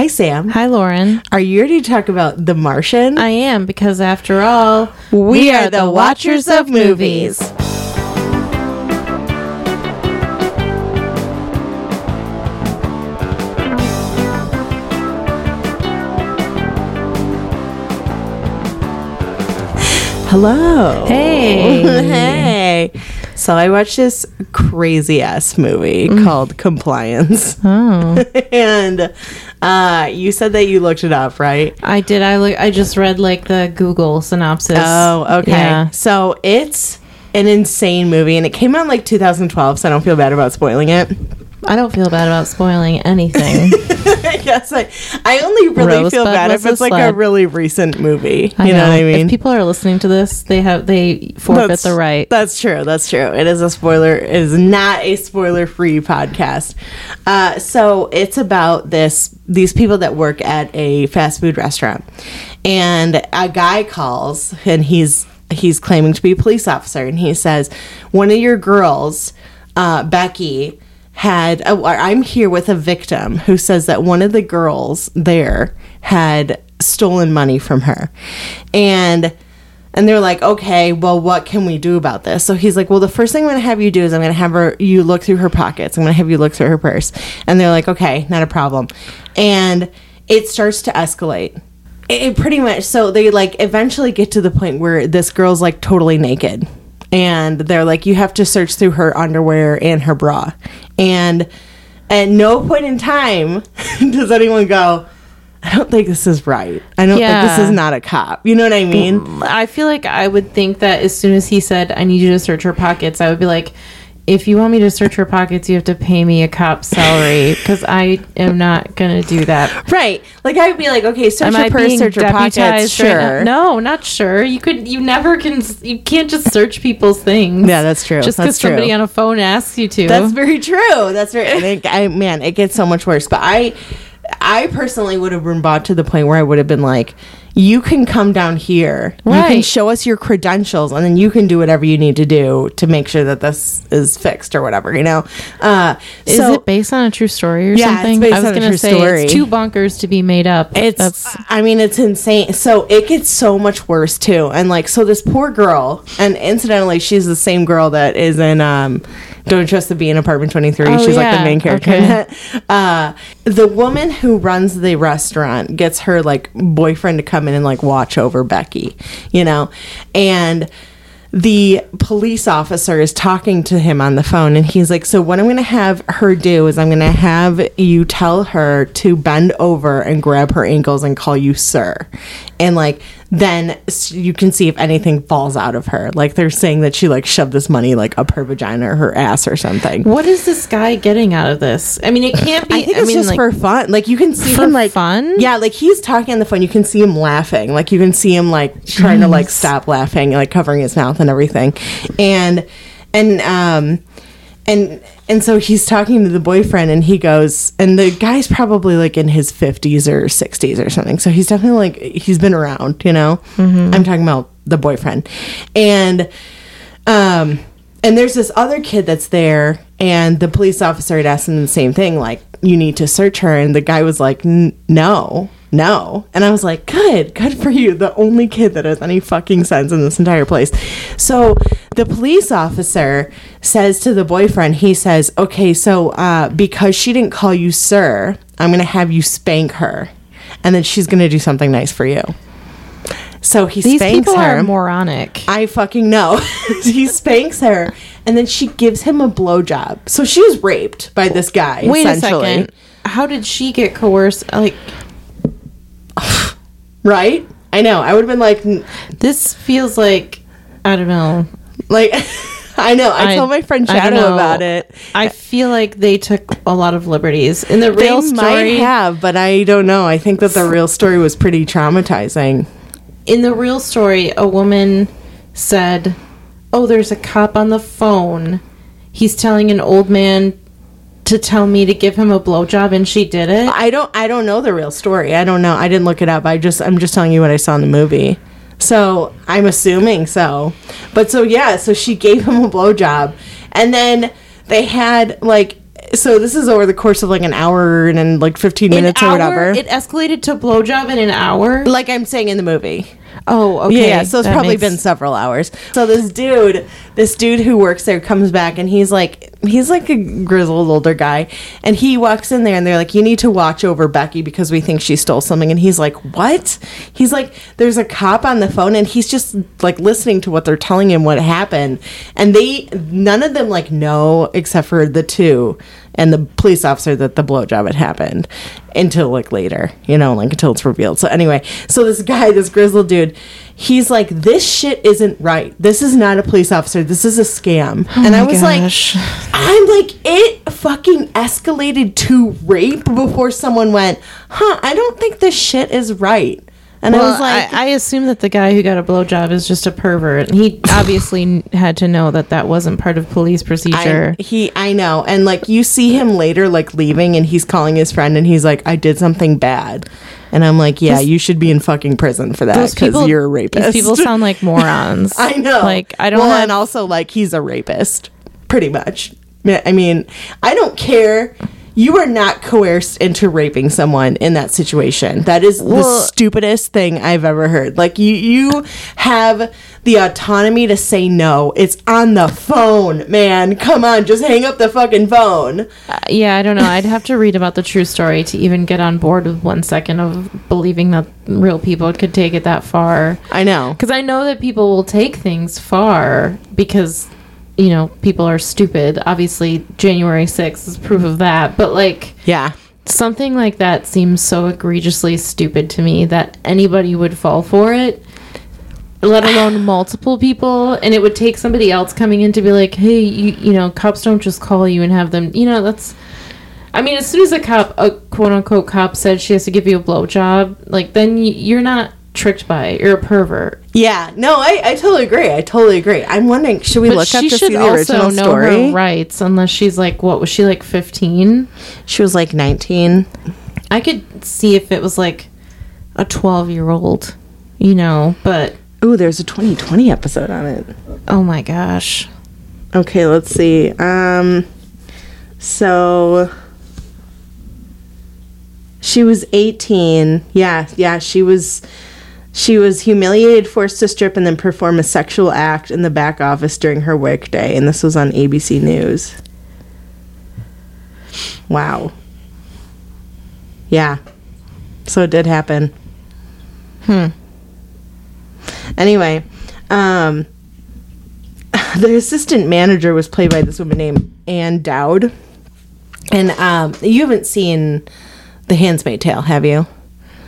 Hi, Sam. Hi, Lauren. Are you ready to talk about The Martian? I am because after all, we, are the watchers of movies. Hello. Hey. hey. So I watched this crazy ass movie called Compliance. Oh, and uh, you said that you looked it up, right? I did. I look. I just read like the Google synopsis. Oh, okay. Yeah. So it's an insane movie, and it came out in like 2012, so I don't feel bad about spoiling it. I don't feel bad about spoiling anything. yes, I, I only really feel bad if it's like a really recent movie. I you know, what I If mean? people are listening to this, they have they forfeit That's- the right. That's true. That's true. It is a spoiler. It is not a spoiler-free podcast. Uh, so it's about this these people that work at a fast food restaurant, and a guy calls and he's he's claiming to be a police officer, and he says one of your girls, uh, Becky. Had oh, I'm here with a victim who says that one of the girls there had stolen money from her, and and they're like, okay, well, what can we do about this? So he's like, well, the first thing I'm going to have you do is I'm going to have her, you look through her pockets. I'm going to have you look through her purse. And they're like, okay, not a problem. And it starts to escalate. It, it pretty much, so they like eventually get to the point where this girl's like totally naked. And they're like, you have to search through her underwear and her bra. And at no point in time does anyone go, I don't think this is right. I don't think this is not a cop. You know what I mean? Mm, I feel like I would think that as soon as he said, "I need you to search her pockets," I would be like, "If you want me to search her pockets, you have to pay me a cop's salary because I am not gonna do that." Right. Like I would be like, okay, search Am your I purse, search your pockets. deputized right? Sure. No, not sure. You could. You never can. You can't just search people's things. Yeah, that's true. Just because somebody on a phone asks you to. That's very true. That's very. And it, I man, it gets so much worse. But I, I personally would have been brought to the point where I would have been like, you can come down here. You can show us your credentials, and then you can do whatever you need to do to make sure that this is fixed or whatever. You know. Uh, Is so it based on a true story or Yeah, it's something? based I was gonna say story. it's too bonkers to be made up. It's That's I mean it's insane. So it gets so much worse too. And like so this poor girl and incidentally she's the same girl that is in um Don't Trust the Bee in Apartment 23. Oh, she's like the main character in Okay. that. Uh the woman who runs the restaurant gets her like boyfriend to come in and like watch over Becky, you know. And the police officer is talking to him on the phone and he's like so what i'm going to have her do is i'm going to have you tell her to bend over and grab her ankles and call you sir and like then you can see if anything falls out of her like they're saying that she like shoved this money like up her vagina or her ass or something what is this guy getting out of this? I mean, it can't be. I think it's mean, just like, for fun. Like you can see him like fun? Yeah, like he's talking on the phone. You can see him laughing. Like you can see him like trying to like stop laughing, like covering his mouth and everything. And and um and and so he's talking to the boyfriend and he goes and the guy's probably like in his 50s or 60s or something. So he's definitely like he's been around, you know. I'm talking about the boyfriend. And um and there's this other kid that's there and the police officer had asked him the same thing like you need to search her. And the guy was like no no. And i was like good good for you. The only kid that has any fucking sense in this entire place. So the police officer says to the boyfriend he says okay so uh, because she didn't call you sir i'm gonna have you spank her and then she's gonna do something nice for you so he these spanks people her are moronic. I fucking know. he spanks her, and then she gives him a blowjob. So she was raped by this guy. Wait a second. How did she get coerced? Like right? I know. I would have been like, this feels like I don't know. like, I know. I, I- told my friend Shadow about it. I feel like they took a lot of liberties in the They real might story. have, but I don't know. I think that the real story was pretty traumatizing. In the real story, a woman said, "Oh, there's a cop on the phone. He's telling an old man to tell me to give him a blowjob, and she did it." I don't. I don't know the real story. I don't know. I didn't look it up. I just. I'm just telling you what I saw in the movie. So I'm assuming so. But so yeah. So she gave him a blowjob, and then they had like so this is over the course of like an hour and, then like 15 minutes an or hour, whatever. It escalated to blowjob in an hour. like I'm saying in the movie. Oh, okay. Yeah, so it's that probably makes- been several hours. So this dude, this dude who works there comes back and he's like he's like a grizzled older guy and he walks in there and they're like you need to watch over Becky because we think she stole something and he's like what? He's like there's a cop on the phone and he's just like listening to what they're telling him what happened and they none of them like know except for the two and the police officer that the blowjob had happened until like later, you know, like until it's revealed. So anyway, so this guy, this grizzled dude, he's like, this shit isn't right. This is not a police officer. This is a scam. Oh and I Oh was gosh. like, I'm like, it fucking escalated to rape before someone went, huh? I don't think this shit is right. And I Well, was like, I, I assume that the guy who got a blowjob is just a pervert. He obviously had to know that that wasn't part of police procedure. I, he, I know, and like you see him later, like leaving, and he's calling his friend, and he's like, "I did something bad," and I'm like, "Yeah, Those- you should be in fucking prison for that because you're a rapist." These people sound like morons. I know. Like I don't Well, have. and also like he's a rapist, pretty much. I mean, I don't care. You are not coerced into raping someone in that situation. That is the stupidest thing I've ever heard. Like you, you have the autonomy to say no. It's on the phone, man. Come on, just hang up the fucking phone. Uh, yeah, I don't know. I'd have to read about the true story to even get on board with one second of believing that real people could take it that far. I know. Because I know that people will take things far because, you know, people are stupid. Obviously, January 6th is proof of that. But, like, Yeah. something like that seems so egregiously stupid to me that anybody would fall for it, let alone multiple people. And it would take somebody else coming in to be like, hey, you, you know, cops don't just call you and have them, you know, that's. I mean, as soon as a cop, a quote unquote cop, said she has to give you a blowjob, like then y- you're not tricked by. You're a pervert. Yeah. No, I, I totally agree. I totally agree. I'm wondering, should we But look up to see the original know story? her rights, unless she's like, what was she like, 15? She was like 19. I could see if it was like a 12 year old, you know, but Ooh, there's a 2020 episode on it. oh my gosh. Okay, let's see. Um, so she was 18. Yeah, yeah, she was. She was humiliated, forced to strip, and then perform a sexual act in the back office during her workday, and this was on ABC News. Wow. Yeah. So it did happen. Hmm. Anyway, um, the assistant manager was played by this woman named Ann Dowd. And um, you haven't seen The Handmaid's Tale, have you?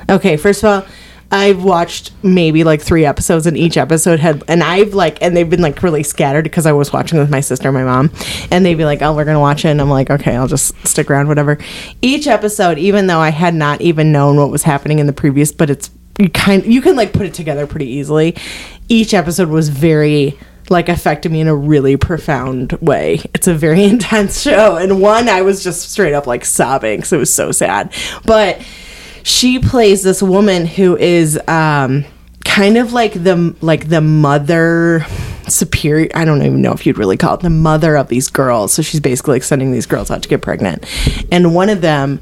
Okay, first of all, I've watched maybe like three episodes, and each episode had, and I've like, and they've been like really scattered because I was watching with my sister and my mom, and they'd be like, "Oh, we're gonna watch it," and I'm like, "Okay, I'll just stick around, whatever." Each episode, even though I had not even known what was happening in the previous, but it's you kind, you can like put it together pretty easily. Each episode was very like affected me in a really profound way. It's a very intense show, and one I was just straight up like sobbing because it was so sad, but she plays this woman who is um kind of like the like the mother superior i don't even know if you'd really call it the mother of these girls. So she's basically like sending these girls out to get pregnant. And one of them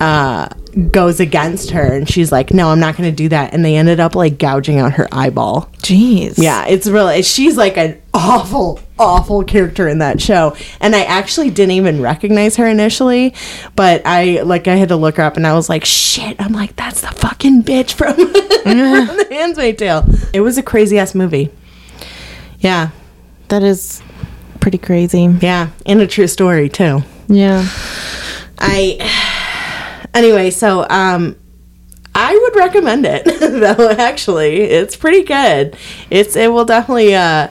uh goes against her and she's like no i'm not going to do that. And they ended up like gouging out her eyeball. Jeez. yeah, it's really she's like an awful, awful character in that show. And I actually didn't even recognize her initially, but I like I had to look her up and I was like, shit, I'm like, that's the fucking bitch from, from the Handmaid's Tale. It was a crazy ass movie. Yeah. That is pretty crazy. Yeah. And a true story too. Yeah. I anyway, so um I would recommend it though actually. It's pretty good. It's it will definitely uh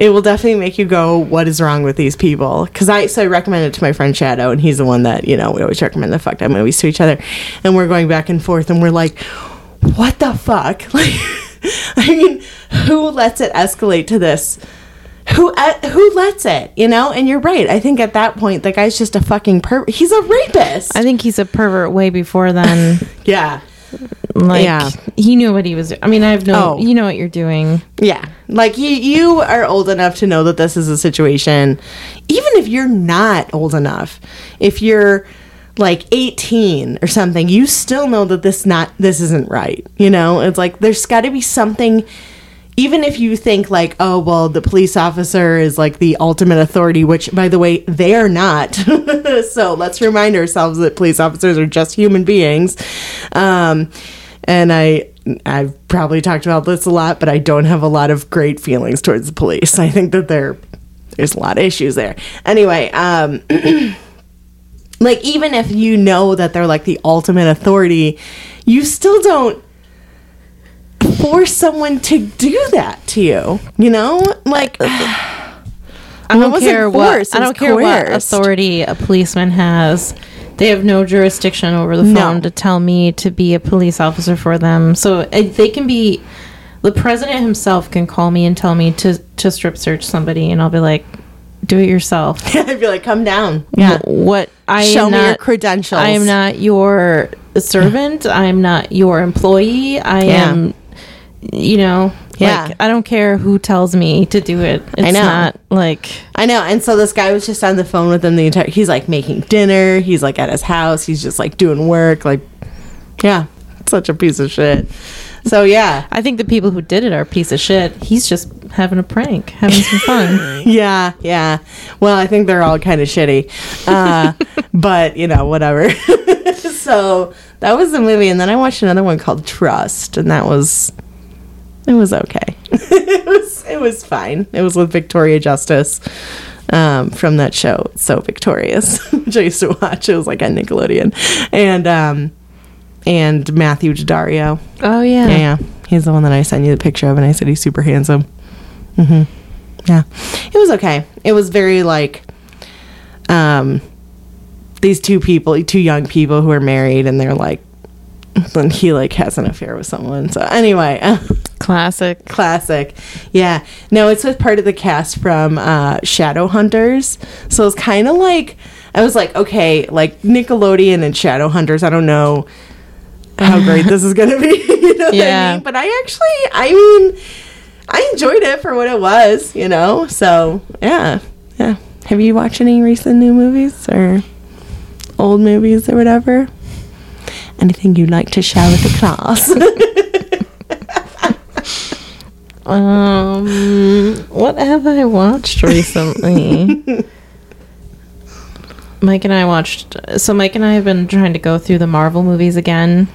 it will definitely make you go what is wrong with these people cuz I so I recommended it to my friend Shadow and he's the one that, you know, we always recommend the fucked up movies to each other and we're going back and forth and we're like what the fuck? Like I mean, who lets it escalate to this? Who uh, who lets it? You know, and you're right. I think at that point, the guy's just a fucking per. He's a rapist. I think he's a pervert way before then. yeah, Like Yeah. he knew what he was. I mean, I have no. Oh. You know what you're doing. Yeah. Like you you are old enough to know that this is a situation even if you're not old enough. If you're like 18 or something, you still know that this not this isn't right. You know? It's like there's got to be something even if you think like, oh well, the police officer is like the ultimate authority, which by the way, they are not. so let's remind ourselves that police officers are just human beings. Um, and I, I've probably talked about this a lot, but I don't have a lot of great feelings towards the police. I think that there, there's a lot of issues there. Anyway, um, like even if you know that they're like the ultimate authority, you still don't force someone to do that to you. You know, like I don't care what. I don't care what authority a policeman has. They have no jurisdiction over the No. phone to tell me to be a police officer for them. So they can be. The president himself can call me and tell me to to strip search somebody, and I'll be like, "Do it yourself." I'd be like, come down. Yeah. What I Show me your not- credentials. I am not your servant. I am not your employee. I Yeah. am, you know, Yeah. like I don't care who tells me to do it. It's know. not like I know. And so this guy was just on the phone with him the entire he's like making dinner, he's like at his house, he's just like doing work, like yeah, such a piece of shit. So yeah. I think the people who did it are a piece of shit. He's just having a prank, having some fun. Yeah, yeah. Well, I think they're all kind of shitty. Uh, but, you know, whatever. so that was the movie. And then I watched another one called Trust. And that was, it was okay. it was, it was fine. It was with Victoria Justice um, from that show. So Victorious, which I used to watch. It was like on Nickelodeon. And, um, and Matthew Daddario. Oh yeah. Yeah, yeah. He's the one that I sent you the picture of, and I said he's super handsome. Mm-hmm. Yeah, it was okay. It was very like, um, these two people, two young people who are married, and they're like, then he like has an affair with someone. So anyway, Classic. classic. Yeah. No, it's with part of the cast from uh, Shadowhunters. So it's kind of like I was like, okay, like Nickelodeon and Shadowhunters. I don't know how great this is gonna be. you know what I Yeah. mean? But I actually, I mean, I enjoyed it for what it was. You know. So yeah, yeah. Have you watched any recent new movies or old movies or whatever? Anything you'd like to share with the class? Um, what have I watched recently? Mike and I watched. So Mike and I have been trying to go through the Marvel movies again,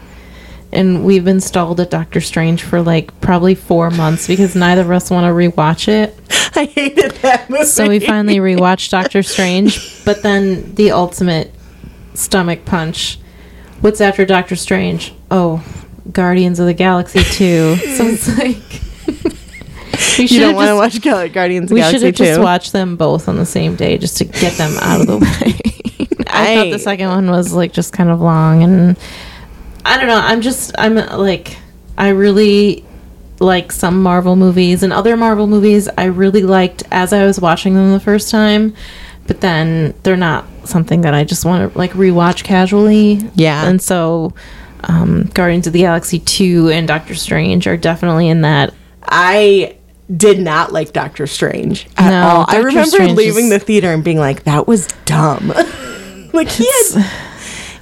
and we've been stalled at Doctor Strange for like probably four months because neither of us want to rewatch it. I hated that movie. So we finally rewatched Doctor Strange, but then the ultimate stomach punch. What's after Doctor Strange? Oh, Guardians of the Galaxy 2. So it's like. we you don't want to watch Gal- Guardians of we should Galaxy have just 2. watched them both on the same day just to get them out of the way. I thought the second one was like just kind of long and I don't know. I'm just I'm like I really like some Marvel movies and other Marvel movies I really liked as I was watching them the first time, but then they're not something that I just want to like rewatch casually. Yeah. And so um, Guardians of the Galaxy 2 and Doctor Strange are definitely in that I did not like Doctor Strange at No, all. I remember Strange leaving is- the theater and being like, "That was dumb." like he had,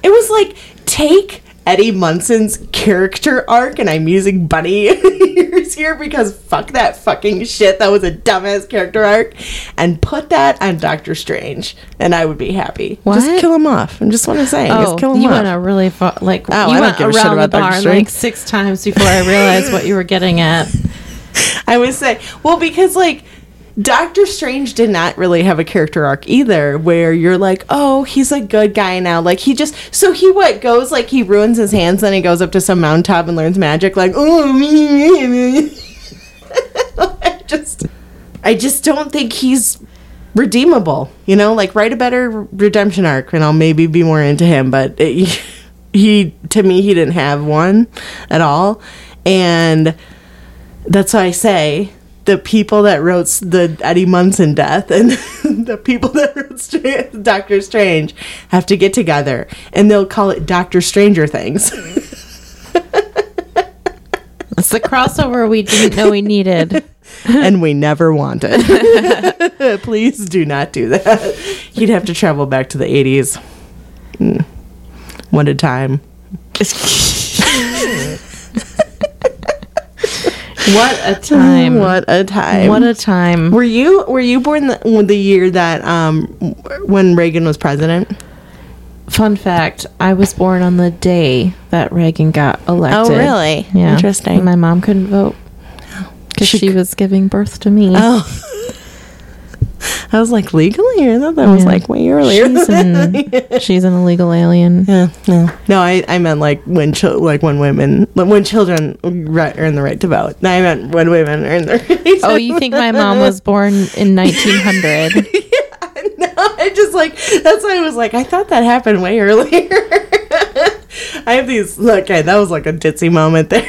it was like take Eddie Munson's character arc, and I'm using bunny ears here because fuck that fucking shit. That was a dumbass character arc, and put that on Doctor Strange, and I would be happy. What? Just kill him off. I'm just want to say, Oh, just kill him you off. went a really far, like Oh, I you don't went give a shit around the barn like six times before I realized what you were getting at. I would say, well, because like Doctor Strange did not really have a character arc either, where you're like, oh, he's a good guy now. Like he just, so he what goes like he ruins his hands, then he goes up to some mountaintop and learns magic. Like, oh, me, me, me. Just, I just don't think he's redeemable. You know, like write a better redemption arc, and I'll maybe be more into him. But it, he, to me, he didn't have one at all, and that's why I say the people that wrote the Eddie Munson death and the people that wrote Stra- Doctor Strange have to get together and they'll call it Doctor Stranger Things. That's the crossover we didn't know we needed. and we never wanted. Please do not do that. He'd have to travel back to the 80s. Mm. What a time. What a time. What a time. What a time. were you were you born the, the year that um when Reagan was president? Fun fact I was born on the day that Reagan got elected. Oh, really? Yeah. Interesting. My mom couldn't vote because She she, was giving birth to me. Oh. I was like legally, I thought that was like way earlier. She's an, she's an illegal alien. Yeah, no, no. I, I meant like when chil- like when women when children right, earn the right to vote. No, I meant when women earn the right. Oh, you think my mom was born in 1900? no, I just like that's why I was like I thought that happened way earlier. I have these. Okay, that was like a ditzy moment there.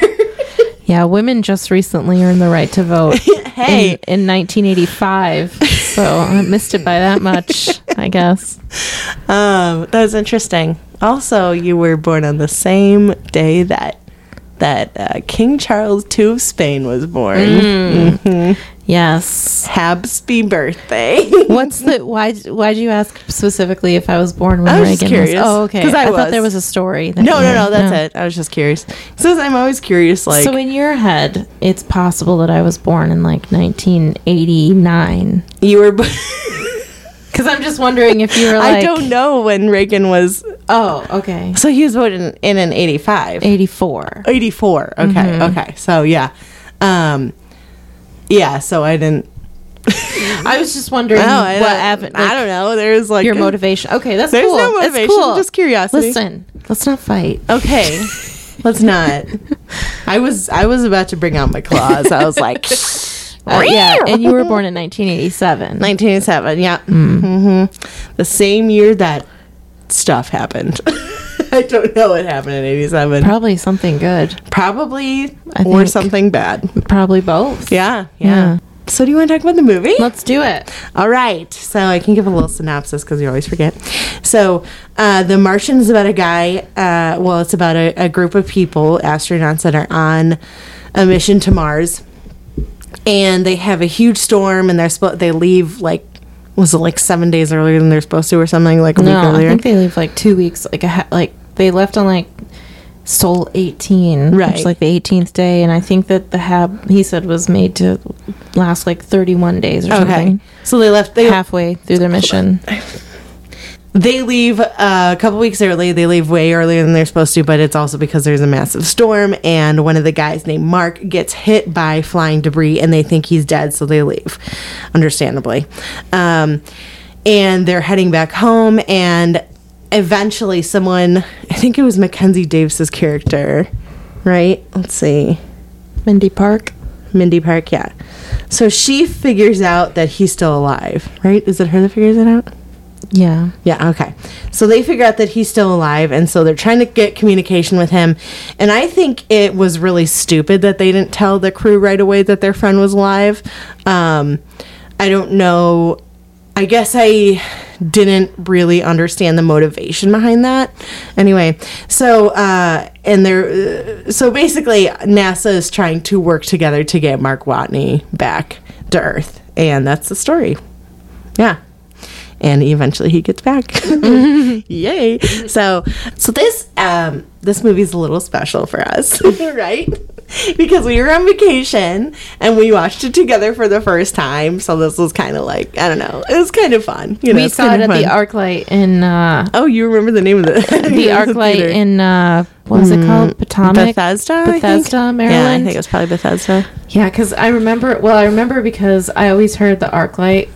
Yeah, women just recently earned the right to vote. Hey. in, in 1985. So I missed it by that much, I guess. Um, was interesting. Also, you were born on the same day that that uh, King Charles II of Spain was born. Yes. Happy birthday! What's the why? Why'd you ask specifically if I was born when I was Reagan curious, was? Oh, okay. 'cause I thought was. there was a story. no, no, no. That's it. I was just curious. Since I'm always curious, like so in your head, it's possible that I was born in like 1989. you were. Because I'm just wondering if you were like, I don't know when Reagan was. Oh, okay. So he was voted in, in an 85. 84. 84. Okay. Mm-hmm. Okay. So yeah. Um, yeah. So I didn't. I was just wondering No, I, what don't, avenue. I don't know. There's like your motivation. Okay, that's There's cool. no motivation, cool. just curiosity. Listen, let's not fight. Okay. Let's not. I was I was about to bring out my claws. I was like, Uh, yeah, and you were born in 1987. 1987. Yeah. Mm-hmm. The same year that stuff happened. I don't know what happened in 87. Probably something good. Probably I or think- something bad. Probably both. Yeah, yeah. Yeah. So do you want to talk about the movie? Let's do it. All right. So I can give a little synopsis because you always forget. So uh, The Martian is about a guy. Uh, well, it's about a, a group of people, astronauts that are on a mission to Mars, and they have a huge storm, and they're spo- they leave like was it like seven days earlier than they're supposed to, or something like a No, week earlier? I think they leave like two weeks. Like a ha- like they left on like Sol 18, Right. Which is like the 18th day, and I think that the hab he said was made to last like 31 days or okay. something. So they left. They Halfway through their mission. they leave uh, a couple weeks early. They leave way earlier than they're supposed to, but it's also because there's a massive storm, and one of the guys named Mark gets hit by flying debris, and they think he's dead, so they leave, understandably. Um, and they're heading back home, and eventually, someone, I think it was Mackenzie Davis's character, right? Let's see. Mindy Park. Mindy Park, yeah. So she figures out that he's still alive, right? Is it her that figures it out? Yeah. Yeah, okay. So they figure out that he's still alive, and so they're trying to get communication with him. And I think it was really stupid that they didn't tell the crew right away that their friend was alive. Um, I don't know. I guess I didn't really understand the motivation behind that. Anyway, so uh, and they're uh, so basically NASA is trying to work together to get Mark Watney back to Earth, and that's the story. Yeah and eventually he gets back. Yay! So, so this um this movie's a little special for us, right? Because we were on vacation and we watched it together for the first time. So this was kind of like I don't know, it was kind of fun. You know, we saw it at the fun. ArcLight in uh, Oh, you remember the name of the the ArcLight in uh, what was it called? Potomac, Bethesda? Bethesda, Yeah, I think it was probably Bethesda. Yeah, because I remember. Well, I remember because I always heard the ArcLight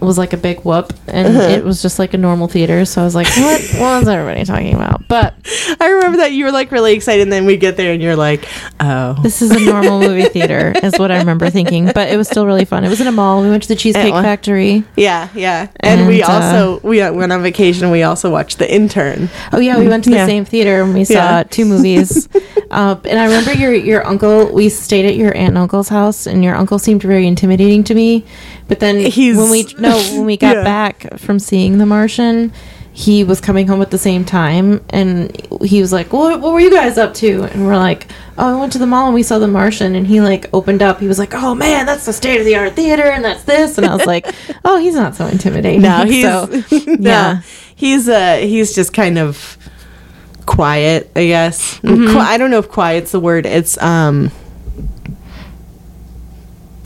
was like a big whoop, and Uh-huh. it was just like a normal theater. So I was like, "What? was everybody talking about?" But I remember that you were like really excited, and then we get there and you're like, oh, this is a normal movie theater, is what I remember thinking. But it was still really fun. It was in a mall. We went to the Cheesecake Factory. yeah, yeah. And, we uh, also we went on vacation. We also watched The Intern. Oh yeah, we went to the Yeah. same theater and we saw Yeah. two movies. uh, and I remember your your uncle. We stayed at your aunt and uncle's house, and your uncle seemed very intimidating to me. But then He's- when we no when we got Yeah. back from seeing The Martian, he was coming home at the same time and he was like what, what were you guys up to and we're like oh i went to the mall and we saw the martian and he like opened up he was like oh man that's the state of the art theater and that's this and i was like oh he's not so intimidating No, he's so, no, yeah he's uh he's just kind of quiet, I guess. Mm-hmm. I don't know if quiet's the word. It's um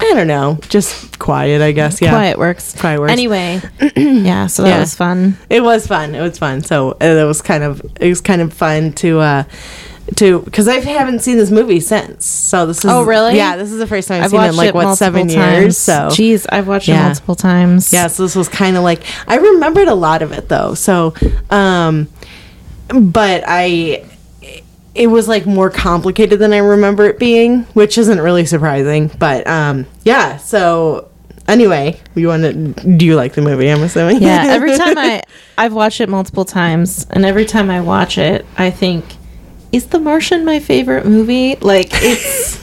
I don't know, just quiet, I guess. Yeah. quiet works Quiet works. anyway yeah so that Yeah. was fun It was fun. It was fun. So uh, it was kind of it was kind of fun to uh to because I haven't seen this movie since. So this is Oh, really? Yeah, this is the first time I've, seen it in like what seven multiple years. So jeez i've watched Yeah. it multiple times yeah, so this was kind of like I remembered a lot of it though. So, um, but I it was like more complicated than I remember it being, which isn't really surprising. But um, yeah. So anyway, you want to? Do you like the movie? I'm assuming. yeah every time i i've watched it multiple times and every time i watch it i think is the martian my favorite movie like it's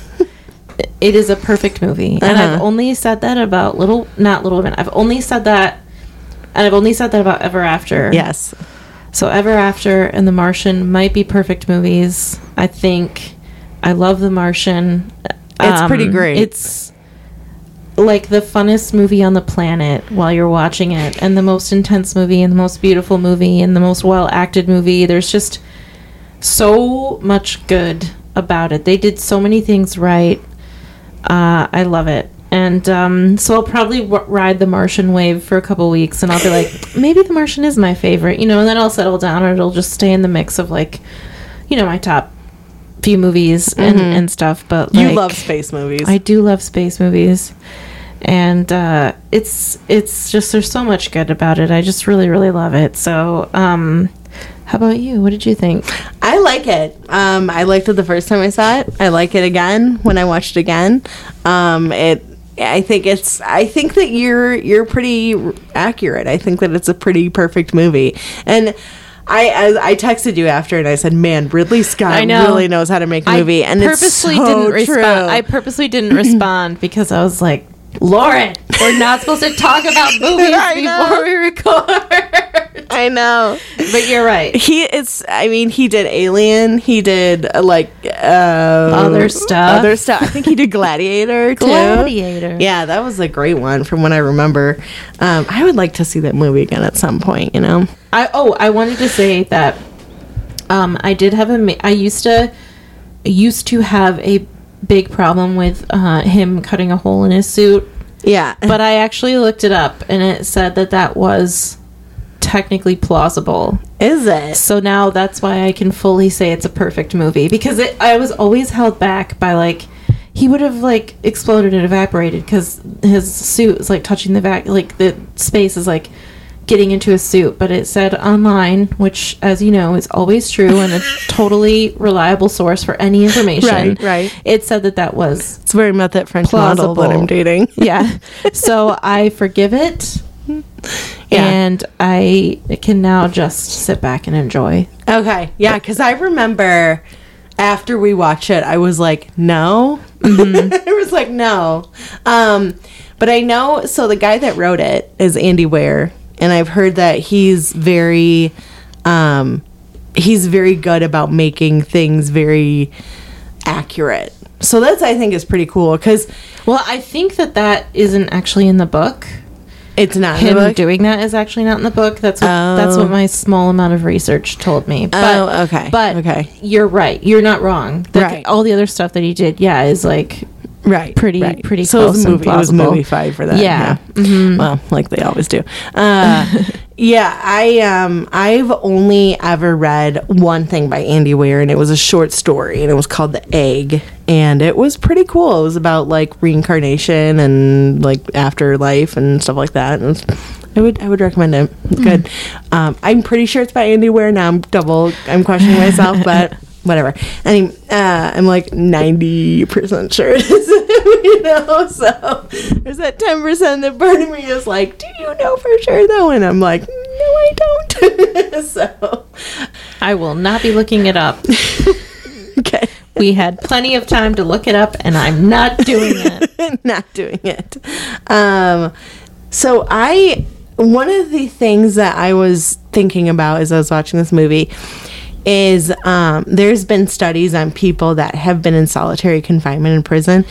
it is a perfect movie and i've Uh-huh. only said that about little not little women i've only said that and i've only said that about ever after yes. So ever after and the martian might be perfect movies. I think i love the martian. Um, It's pretty great. it's like the funnest movie on the planet while you're watching it and the most intense movie and the most beautiful movie and the most well acted movie. There's just so much good about it. They did so many things right. Uh, i love it and um, so i'll probably w- ride the martian wave for a couple weeks and i'll be like maybe the martian is my favorite you know and then i'll settle down and it'll just stay in the mix of like you know my top few movies and, and stuff but You love space movies. I do love space movies, and uh, it's it's just there's so much good about it. I just really really love it. So, um, how about you? What did you think? I like it. Um, I liked it the first time I saw it. I like it again when I watched it again. Um, it. I think it's. I think that you're you're pretty accurate. I think that it's a pretty perfect movie. And I I, I texted you after and I said, "Man, Ridley Scott know. really knows how to make a movie." and purposely it's so didn't true. respond. I purposely didn't respond because I was like, Lauren, we're not supposed to talk about movies know. before we record. I know. but you're right. He it's I mean he did Alien, he did uh, like uh, Other stuff. Other stuff. I think he did Gladiator too. Gladiator. Yeah, that was a great one from what I remember. Um, I would like to see that movie again at some point, you know. I oh I wanted to say that um, I did have a ma- I used to used to have a big problem with uh, him cutting a hole in his suit, Yeah. but I actually looked it up and it said that that was technically plausible. Is it? So now that's why I can fully say it's a perfect movie because it, I was always held back by like he would have like exploded and evaporated because his suit is like touching the back, like the space is like getting into a suit but it said online which as you know is always true and a totally reliable source for any information Right, right. it said that that was It's very much that French model that I'm dating. yeah so i forgive it Yeah. and i can now just sit back and enjoy Okay. Yeah, because I remember after we watched it, I was like, no. Mm-hmm. I was like, no. Um, but I know, so the guy that wrote it is Andy Weir, and I've heard that he's very, um, he's very good about making things very accurate. So that's, I think, is pretty cool because Well, I think that that isn't actually in the book. it's not in the Him doing that is actually not in the book. That's what, that's what my small amount of research told me. But, Oh, okay. But Okay. you're right. You're not wrong. The- Right. All the other stuff that he did, yeah, is like right pretty- right. pretty so it was close movie it was movie five for that Yeah. Mm-hmm. well like they always do uh yeah i um i've only ever read one thing by andy weir and it was a short story and it was called the egg and it was pretty cool it was about like reincarnation and like afterlife and stuff like that and I would I would recommend it. It's good. Um, I'm pretty sure it's by Andy Weir. Now I'm double. I'm questioning myself, but whatever. And uh, I'm like 90 percent sure it is. you know, so there's that 10 percent that part of me is like, do you know for sure though? And I'm like, no, I don't. so I will not be looking it up. okay, we had plenty of time to look it up, and I'm not doing it. not doing it. Um, so I one of the things that I was thinking about as I was watching this movie is um, there's been studies on people that have been in solitary confinement in prison,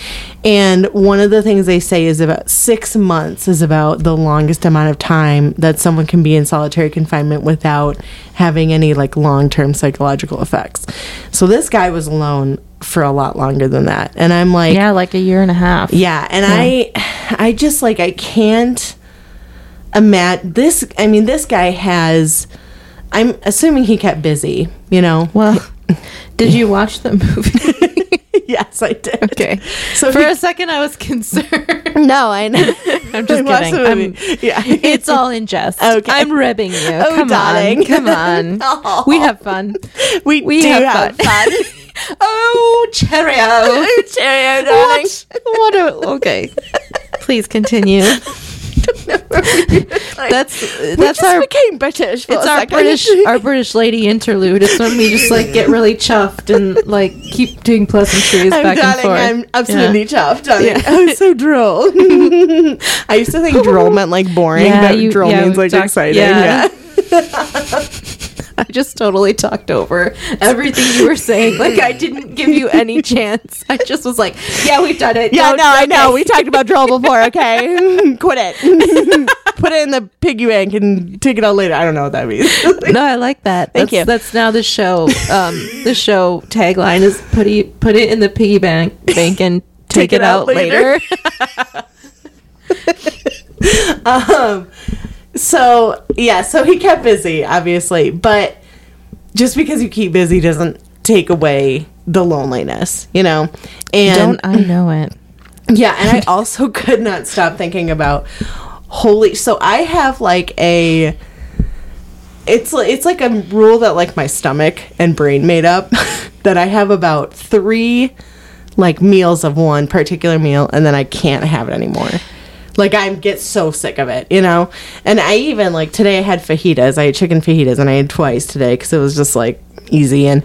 and one of the things they say is about six months is about the longest amount of time that someone can be in solitary confinement without having any like long term psychological effects. So this guy was alone for a lot longer than that, and I'm like, Yeah, like a year and a half. yeah, and I, I just like I can't imagine this. I mean, this guy has. I'm assuming he kept busy. You know. Well, did you watch the movie? yes, I did. okay. So For he- a second, I was concerned. no, I know. I'm just I kidding. I'm- yeah, It's all in jest. Okay. I'm ribbing you. Oh, come darling. on. Come on. Aw. Oh. We have fun. we, We have have, fun. fun. Oh, cheerio. Cheerio, darling. What? What a, okay. Please continue. That's we that's just our became British. It's our. British our British lady interlude. It's when we just like get really chuffed and like keep doing pleasantries I'm back and darling, forth. I'm absolutely chuffed, darling. Yeah. I was so droll. I used to think droll meant like boring, Yeah, but you- droll yeah, means like talked- exciting. yeah. I just totally talked over everything you were saying. Like I didn't give you any chance. I just was like, "Yeah, we've done it." Yeah, Don't- no, I know. We talked about droll before, okay? Quit it. Put it in the piggy bank and take it out later. I don't know what that means. No, I like that. Thank that's, you. That's now the show. Um, the show tagline is put it put it in the piggy bank bank and take, it, out, later. um, so, yeah, so he kept busy, obviously. But just because you keep busy doesn't take away the loneliness, you know? And Don't I know it? Yeah, and I also could not stop thinking about holy. So I have like a. It's it's like a rule that like my stomach and brain made up that I have about three like meals of one particular meal and then I can't have it anymore. Like I get so sick of it, you know. And I even like today I had fajitas. I had chicken fajitas and I had twice today because it was just like easy and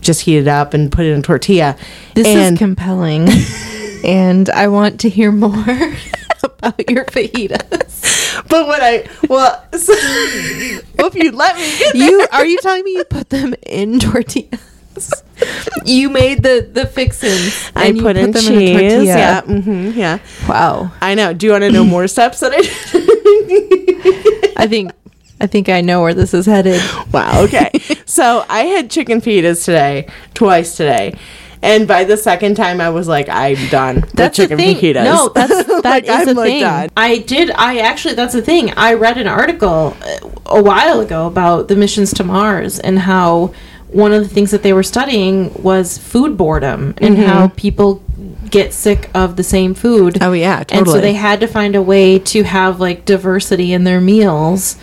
just heat it up and put it in a tortilla. This and is compelling, and I want to hear more about your fajitas. But what I well, so, if you let me, You are you telling me you put them in tortillas? You made the the fixins. I and you put, in a cheese. tortilla. yeah, hmm yeah. Wow. I know. Do you want to know more steps that I? did? I think I think I know where this is headed. wow. Okay. so I had chicken fajitas today, twice today. And by the second time, I was like, I'm done. with That's chicken the thing. fajitas. No, that's that Like, is I'm, a like, thing. done. I did. I actually, that's the thing. I read an article uh, a while ago about the missions to Mars and how one of the things that they were studying was food boredom and Mm-hmm. how people get sick of the same food. Oh, yeah, totally. And so they had to find a way to have like diversity in their meals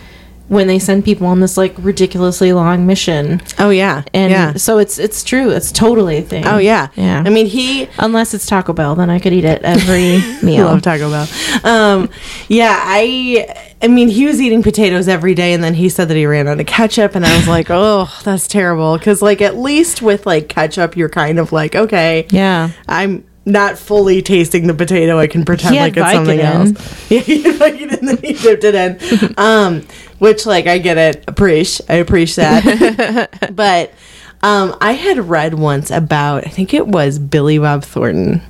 when they send people on this like ridiculously long mission. Oh yeah. And yeah. so it's it's true. It's totally a thing. Oh yeah. Yeah. I mean, he Unless it's Taco Bell, then I could eat it every meal. I love Taco Bell. Um, yeah, I. I mean, he was eating potatoes every day, and then he said that he ran out of ketchup, and I was like, "Oh, that's terrible." Because, like, at least with like ketchup, you're kind of like, okay, Yeah. I'm not fully tasting the potato. I can pretend like it's something Vicodin. else. Yeah, he and then he dipped it in. Um, which, like, I get it. Appreciate. I appreciate that. but um, I had read once about. I think it was Billy Bob Thornton.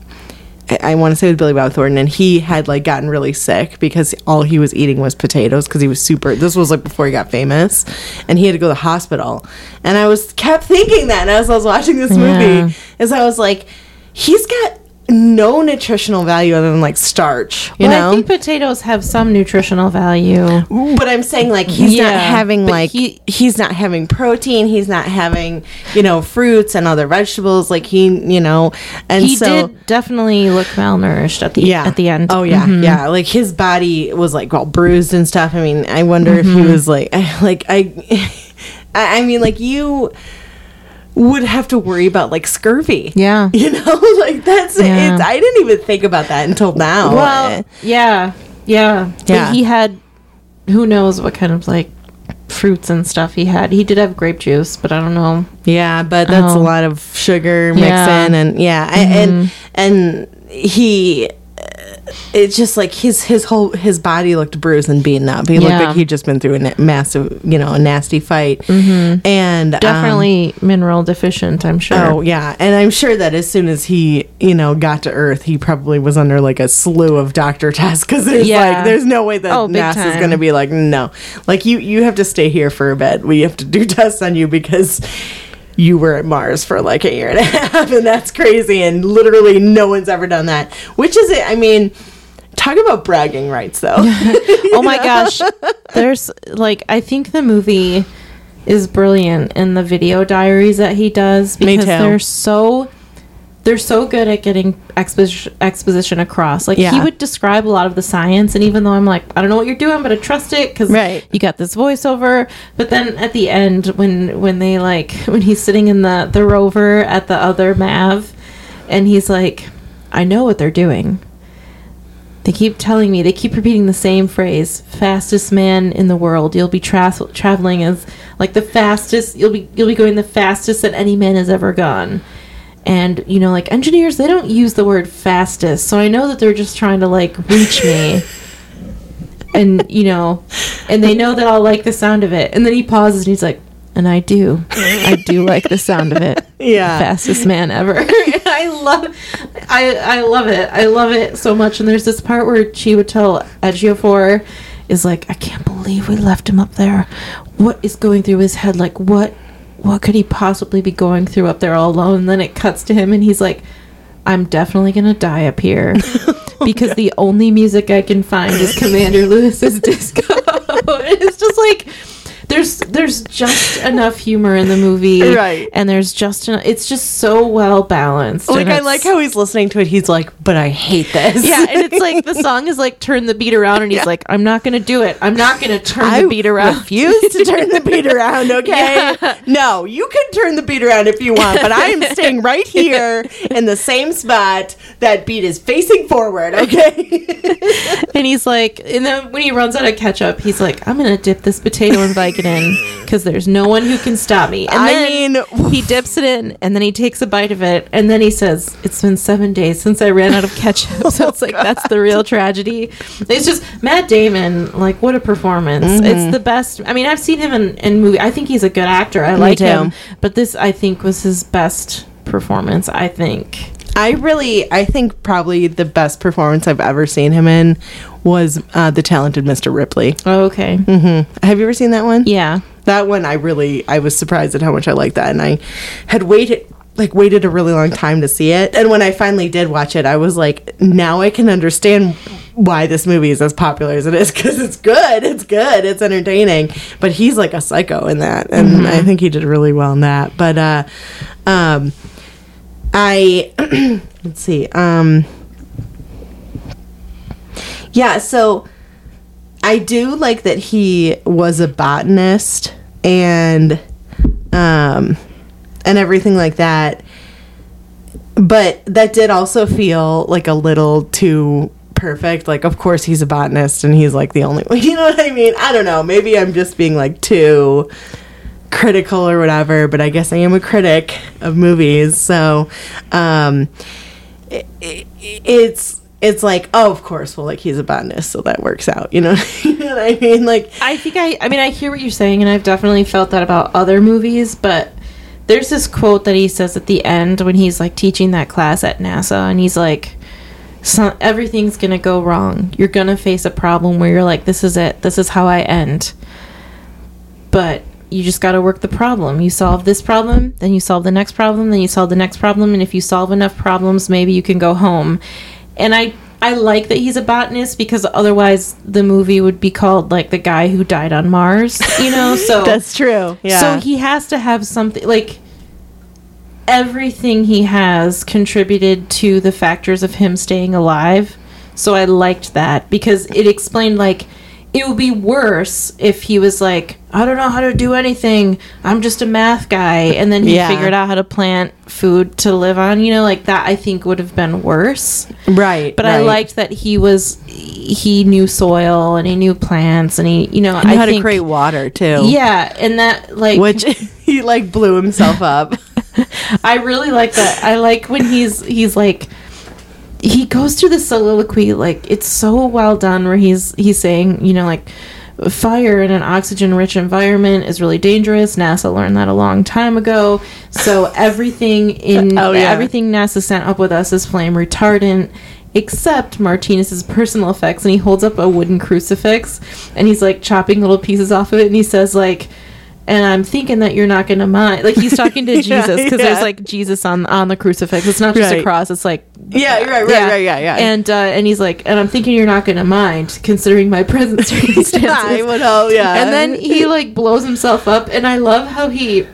I, I want to say it was Billy Bob Thornton, and he had like gotten really sick because all he was eating was potatoes because he was super. This was like before he got famous, and he had to go to the hospital. And I was kept thinking that as I was watching this movie, Yeah. as I was like, he's got no nutritional value other than like starch, you well, I know. think potatoes have some nutritional value. But I'm saying like he's not having like he- he's not having protein. He's not having you know fruits and other vegetables. Like he you know, and He so did definitely look malnourished at the yeah at the end. Oh yeah, Mhm. yeah. Like his body was like all bruised and stuff. I mean, I wonder if Mm-hmm. he was like like I, I I mean like you would have to worry about like scurvy. Yeah. You know, like that's Yeah. it's I didn't even think about that until now. Well, yeah, yeah, But Yeah. he had who knows what kind of like fruits and stuff he had. He did have grape juice, but I don't know. Yeah, but that's oh. a Oh. lot of sugar mixing Yeah. and yeah, I, and mm-hmm. and he. It's just like his his whole his body looked bruised and beaten up. He looked like he'd just been through a na- massive, you know, a nasty fight. And um, Definitely mineral deficient, I'm sure. Oh yeah, and I'm sure that as soon as he, you know, got to Earth, he probably was under like a slew of doctor tests because there's Yeah. like there's no way that Oh, NASA's going to be like, no, like you you have to stay here for a bit. We have to do tests on you because you were at Mars for like a year and a half, and that's crazy. And literally, no one's ever done that. Which is it? I mean, talk about bragging rights, though. oh my gosh. There's like I think the movie is brilliant in the video diaries that he does because they're so they're so good at getting exposition exposition across. Like he would describe a lot of the science, and even though I'm like, I don't know what you're doing, but I trust it because Right. you got this voiceover. But then at the end, when when they like when he's sitting in the the rover at the other Mav, and he's like, I know what they're doing. They keep telling me, they keep repeating the same phrase, fastest man in the world. You'll be tra- traveling as like the fastest, you'll be you'll be going the fastest that any man has ever gone. And you know, like engineers, they don't use the word fastest. So I know that they're just trying to like reach me. and you know, and they know that I'll like the sound of it. And then he pauses and he's like, and I do. I do like the sound of it yeah, fastest man ever. I love, I I love it. I love it so much. And there's this part where she would tell Ejiofor is like, I can't believe we left him up there. What is going through his head? Like what? What could he possibly be going through up there all alone? And then it cuts to him, and he's like, I'm definitely gonna die up here oh, because the only music I can find is Commander Lewis's disco. it's just like there's there's just enough humor in the movie, Right. And there's just enough, it's just so well balanced. like I like how he's listening to it. He's like, but I hate this. yeah, and it's like the song is like turn the beat around, and he's Yeah. like, I'm not gonna do it. I'm not gonna turn I the beat around. refuse to turn the beat around, okay? Yeah. No, you can turn the beat around if you want, but I am staying right here in the same spot. That beat is facing forward, okay? And he's like, and then when he runs out of ketchup, he's like, I'm gonna dip this potato in Vicodin because there's no one who can stop me. And I then mean- he dips it in, and then he takes a bite of it, and then he says, "It's been seven days since I ran out of ketchup." so it's like that's the real tragedy. It's just Matt Damon, like what a performance! Mm-hmm. It's the best. I mean, I've seen him in in movie. I think he's a good actor. I like too. him, but this I think was his best performance. I think. I really, I think probably the best performance I've ever seen him in was uh, the talented Mr. Ripley. Oh, okay. Have you ever seen that one? Yeah. That one, I really, I was surprised at how much I liked that, and I had waited, like, waited a really long time to see it. And when I finally did watch it, I was like, now I can understand why this movie is as popular as it is because it's good, it's good, it's entertaining. But he's like a psycho in that, and I think he did really well in that. But uh, um, I let's see, um, yeah, so. I do like that he was a botanist and um and everything like that. But that did also feel like a little too perfect. Like of course he's a botanist and he's like the only you know what I mean? I don't know. Maybe I'm just being like too critical or whatever, but I guess I am a critic of movies. So um it, it, it's it's like oh of course well like he's a botanist so that works out you know, what i mean like I think I I mean I hear what you're saying and I've definitely felt that about other movies, but there's this quote that he says at the end when he's like teaching that class at NASA and he's like so everything's to go wrong. You're to face a problem where you're like this is it. This is how I end. But you just got to work the problem. You solve this problem, then you solve the next problem, then you solve the next problem, and if you solve enough problems, maybe you can go home. And I I like that he's a botanist because otherwise the movie would be called like the guy who died on Mars, you know? So that's true yeah so he has to have something like everything he has contributed to the factors of him staying alive. So I liked that because it explained like it would be worse if he was like, I don't know how to do anything. I'm just a math guy and then he Yeah. figured out how to plant food to live on, you know, like that I think would have been worse. right But I liked that he was he knew soil and he knew plants and he, you know, I knew I how think to create water too yeah, and that like which he like blew himself up I really like that. I like when he's he's like he goes through the soliloquy like it's so well done where he's he's saying you know like fire in an oxygen rich environment is really dangerous nasa learned that a long time ago so everything in Oh, yeah. everything nasa sent up with us is flame retardant except martinez's personal effects and he holds up a wooden crucifix and he's like chopping little pieces off of it and he says like and I'm thinking that you're not going to mind. Like he's talking to Jesus because yeah. there's like Jesus on on the crucifix. It's not just a cross. It's like Yeah, right, right, right, yeah, yeah. And uh, and he's like, and I'm thinking you're not going to mind considering my present circumstances. I would hope, yeah. And then he like blows himself up, and I love how he.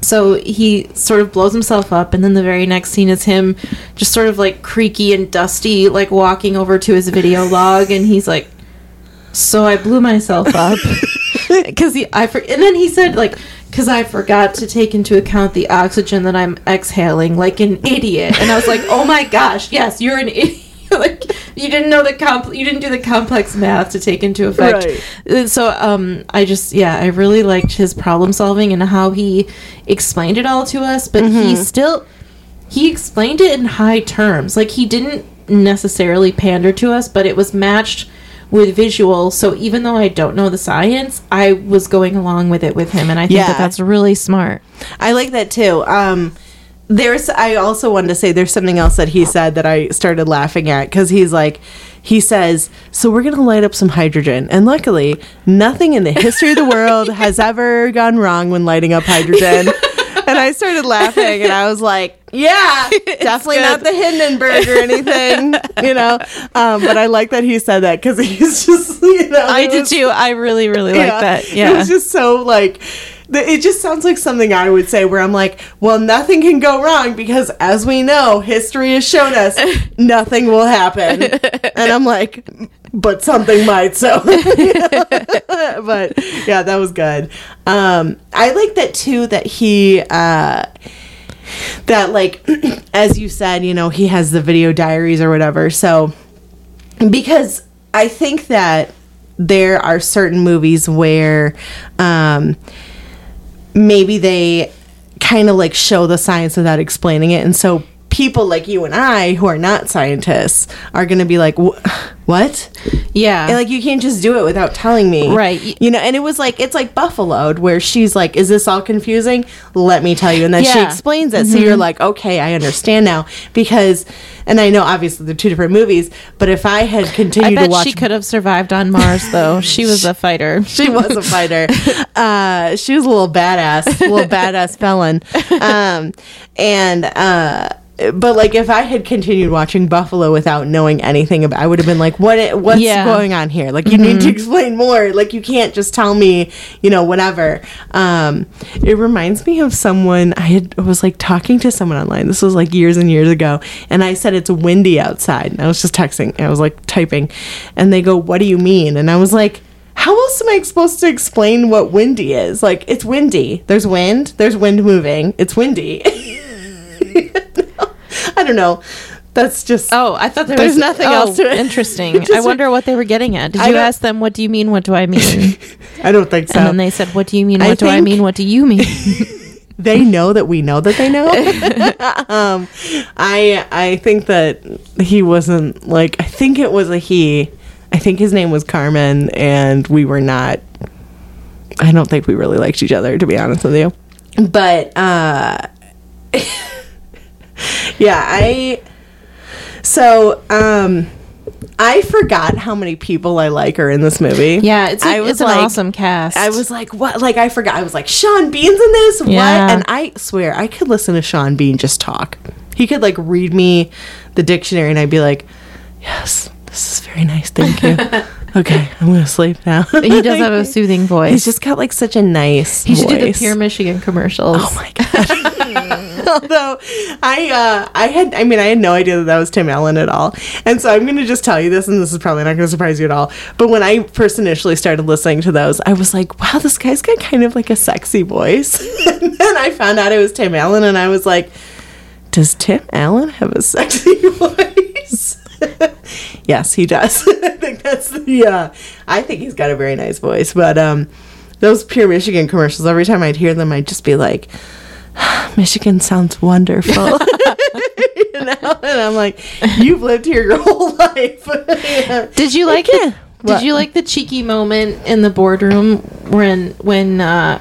So he sort of blows himself up, and then the very next scene is him, just sort of like creaky and dusty, like walking over to his video log, and he's like, "So I blew myself up." because he I for, and then he said like because I forgot to take into account the oxygen that I'm exhaling like an idiot, and I was like, oh my gosh, yes, you're an idiot. like you didn't know the comp you didn't do the complex math to take into effect. Uh, So um I just yeah, I really liked his problem solving and how he explained it all to us, but he still he explained it in high terms. Like he didn't necessarily pander to us, but it was matched with visual. So even though I don't know the science, I was going along with it with him, and I think Yeah. that that's really smart. I like that too. Um, there's. I also wanted to say there's something else that he said that I started laughing at because he's like, he says, "So we're gonna light up some hydrogen," and luckily, nothing in the history of the world has ever gone wrong when lighting up hydrogen. and I started laughing, and I was like, "Yeah, definitely not the Hindenburg or anything, you know." Um, but I like that he said that because he's just, you know, I did was- too. I really, really like that. it Yeah. was just so like. It just sounds like something I would say where I'm like, well, nothing can go wrong because as we know, history has shown us nothing will happen. And I'm like, but something might. So, but yeah, that was good. Um, I like that too, that he, uh, that like, as you said, you know, he has the video diaries or whatever. So, because I think that there are certain movies where um, maybe they kind of like show the science without explaining it, and so people like you and I who are not scientists are going to be like, "What?" yeah. And like you can't just do it without telling me, Right. You know, and it was like it's like Buffaloed, where she's like, "Is this all confusing? Let me tell you," and then she Yeah. Mm-hmm. explains it, so you're like, "Okay, I understand now." Because, and I know obviously they're two different movies, but if I had I continued to watch she could have survived on Mars, though. She was a fighter. she was a fighter. Uh, she was a little badass, a little badass felon. Um, and uh, but like if I had continued watching Buffalo without knowing anything about, I would have been like, what what's Yeah. going on here? Like you need to explain more. Like you can't just tell me, you know, whatever. Um, it reminds me of someone I had I was like talking to someone online. This was like years and years ago, and I said it's windy outside. And I was just texting. I was like typing, and they go, "What do you mean?" And I was like how else am I supposed to explain what windy is? Like, it's windy. There's wind. There's wind moving. It's windy. I don't know. That's just. Oh, I thought there There's was nothing oh, else to it. Interesting. I wonder what they were getting at. Did I you ask them, "What do you mean? What do I mean?" I don't think so. And then they said, "What do you mean? I What do I mean? What do you mean?" they know that we know that they know. um, I I think that he wasn't like. I think it was a he. I think his name was Carmen, and we were not. I don't think we really liked each other, to be honest with you. But uh, yeah, I. So um, I forgot how many people I like are in this movie. yeah, it's, a, I was it's an like- awesome cast. I was like, what? Like, I forgot. I was like, Sean Bean's in this? Yeah. What? And I swear, I could listen to Sean Bean just talk. He could, like, read me the dictionary, and I'd be like, yes, this is very nice. Thank you. okay, I'm to sleep now. he does have a soothing voice. He's just got, like, such a nice he should do the. Pure Michigan commercials. Oh my god! Although I, uh, I had, I mean, I had no idea that that was Tim Allen at all, and so I'm to just tell you this, and this is probably not to surprise you at all. But when I first initially started listening to those, I was like, "Wow, this guy's got kind of like a sexy voice." and then I found out it was Tim Allen, and I was like, "Does Tim Allen have a sexy voice?" yes, he does. I think that's the. Uh, I think he's got a very nice voice, but um, those pure Michigan commercials. Every time I'd hear them, I'd just be like, "Michigan sounds wonderful." you know, and I'm like, you've lived here your whole life. Did you like can't- Did you like the cheeky moment in the boardroom when when uh,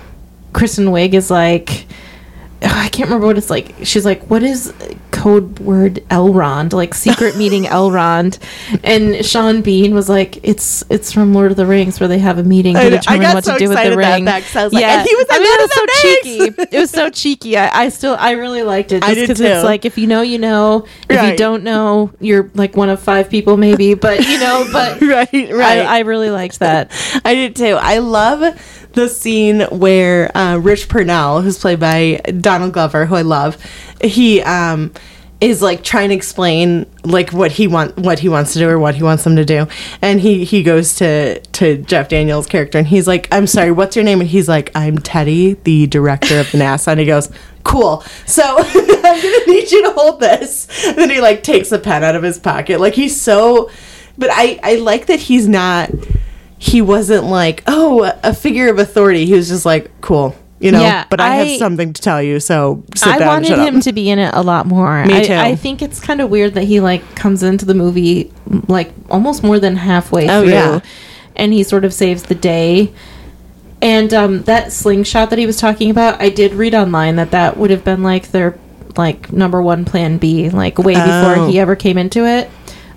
Kristen Wiig is like, I can't remember what it's like. She's like, "What is code word Elrond? Like secret meeting Elrond?" And Sean Bean was like, "It's it's from Lord of the Rings where they have a meeting to determine what so to do with the about ring." that I was like, and he was I in mean, it was so cheeky. It was so cheeky. I, I still I really liked it just because it's like if you know you know if you don't know you're like one of five people maybe but you know but right, right. I, I really liked that. I did too. I love the scene where uh, Rich Purnell, who's played by Donald Glover, who I love, he um, is like trying to explain like what he want what he wants to do or what he wants them to do, and he he goes to to Jeff Daniels' character and he's like, "I'm sorry, what's your name?" And he's like, "I'm Teddy, the director of NASA," and he goes. Cool. So I'm gonna need you to hold this. And then he like takes a pen out of his pocket. Like he's so but I, I like that he's not he wasn't like oh a figure of authority he was just like cool you know Yeah, but i, I- have something to tell you so sit I down wanted him up. to be in it a lot more. Me I, too. I think it's kind of weird that he like comes into the movie like almost more than halfway Oh, through, yeah. and he sort of saves the day. And um, that slingshot that he was talking about, I did read online that that would have been like their like number one plan B, like way before Oh. he ever came into it.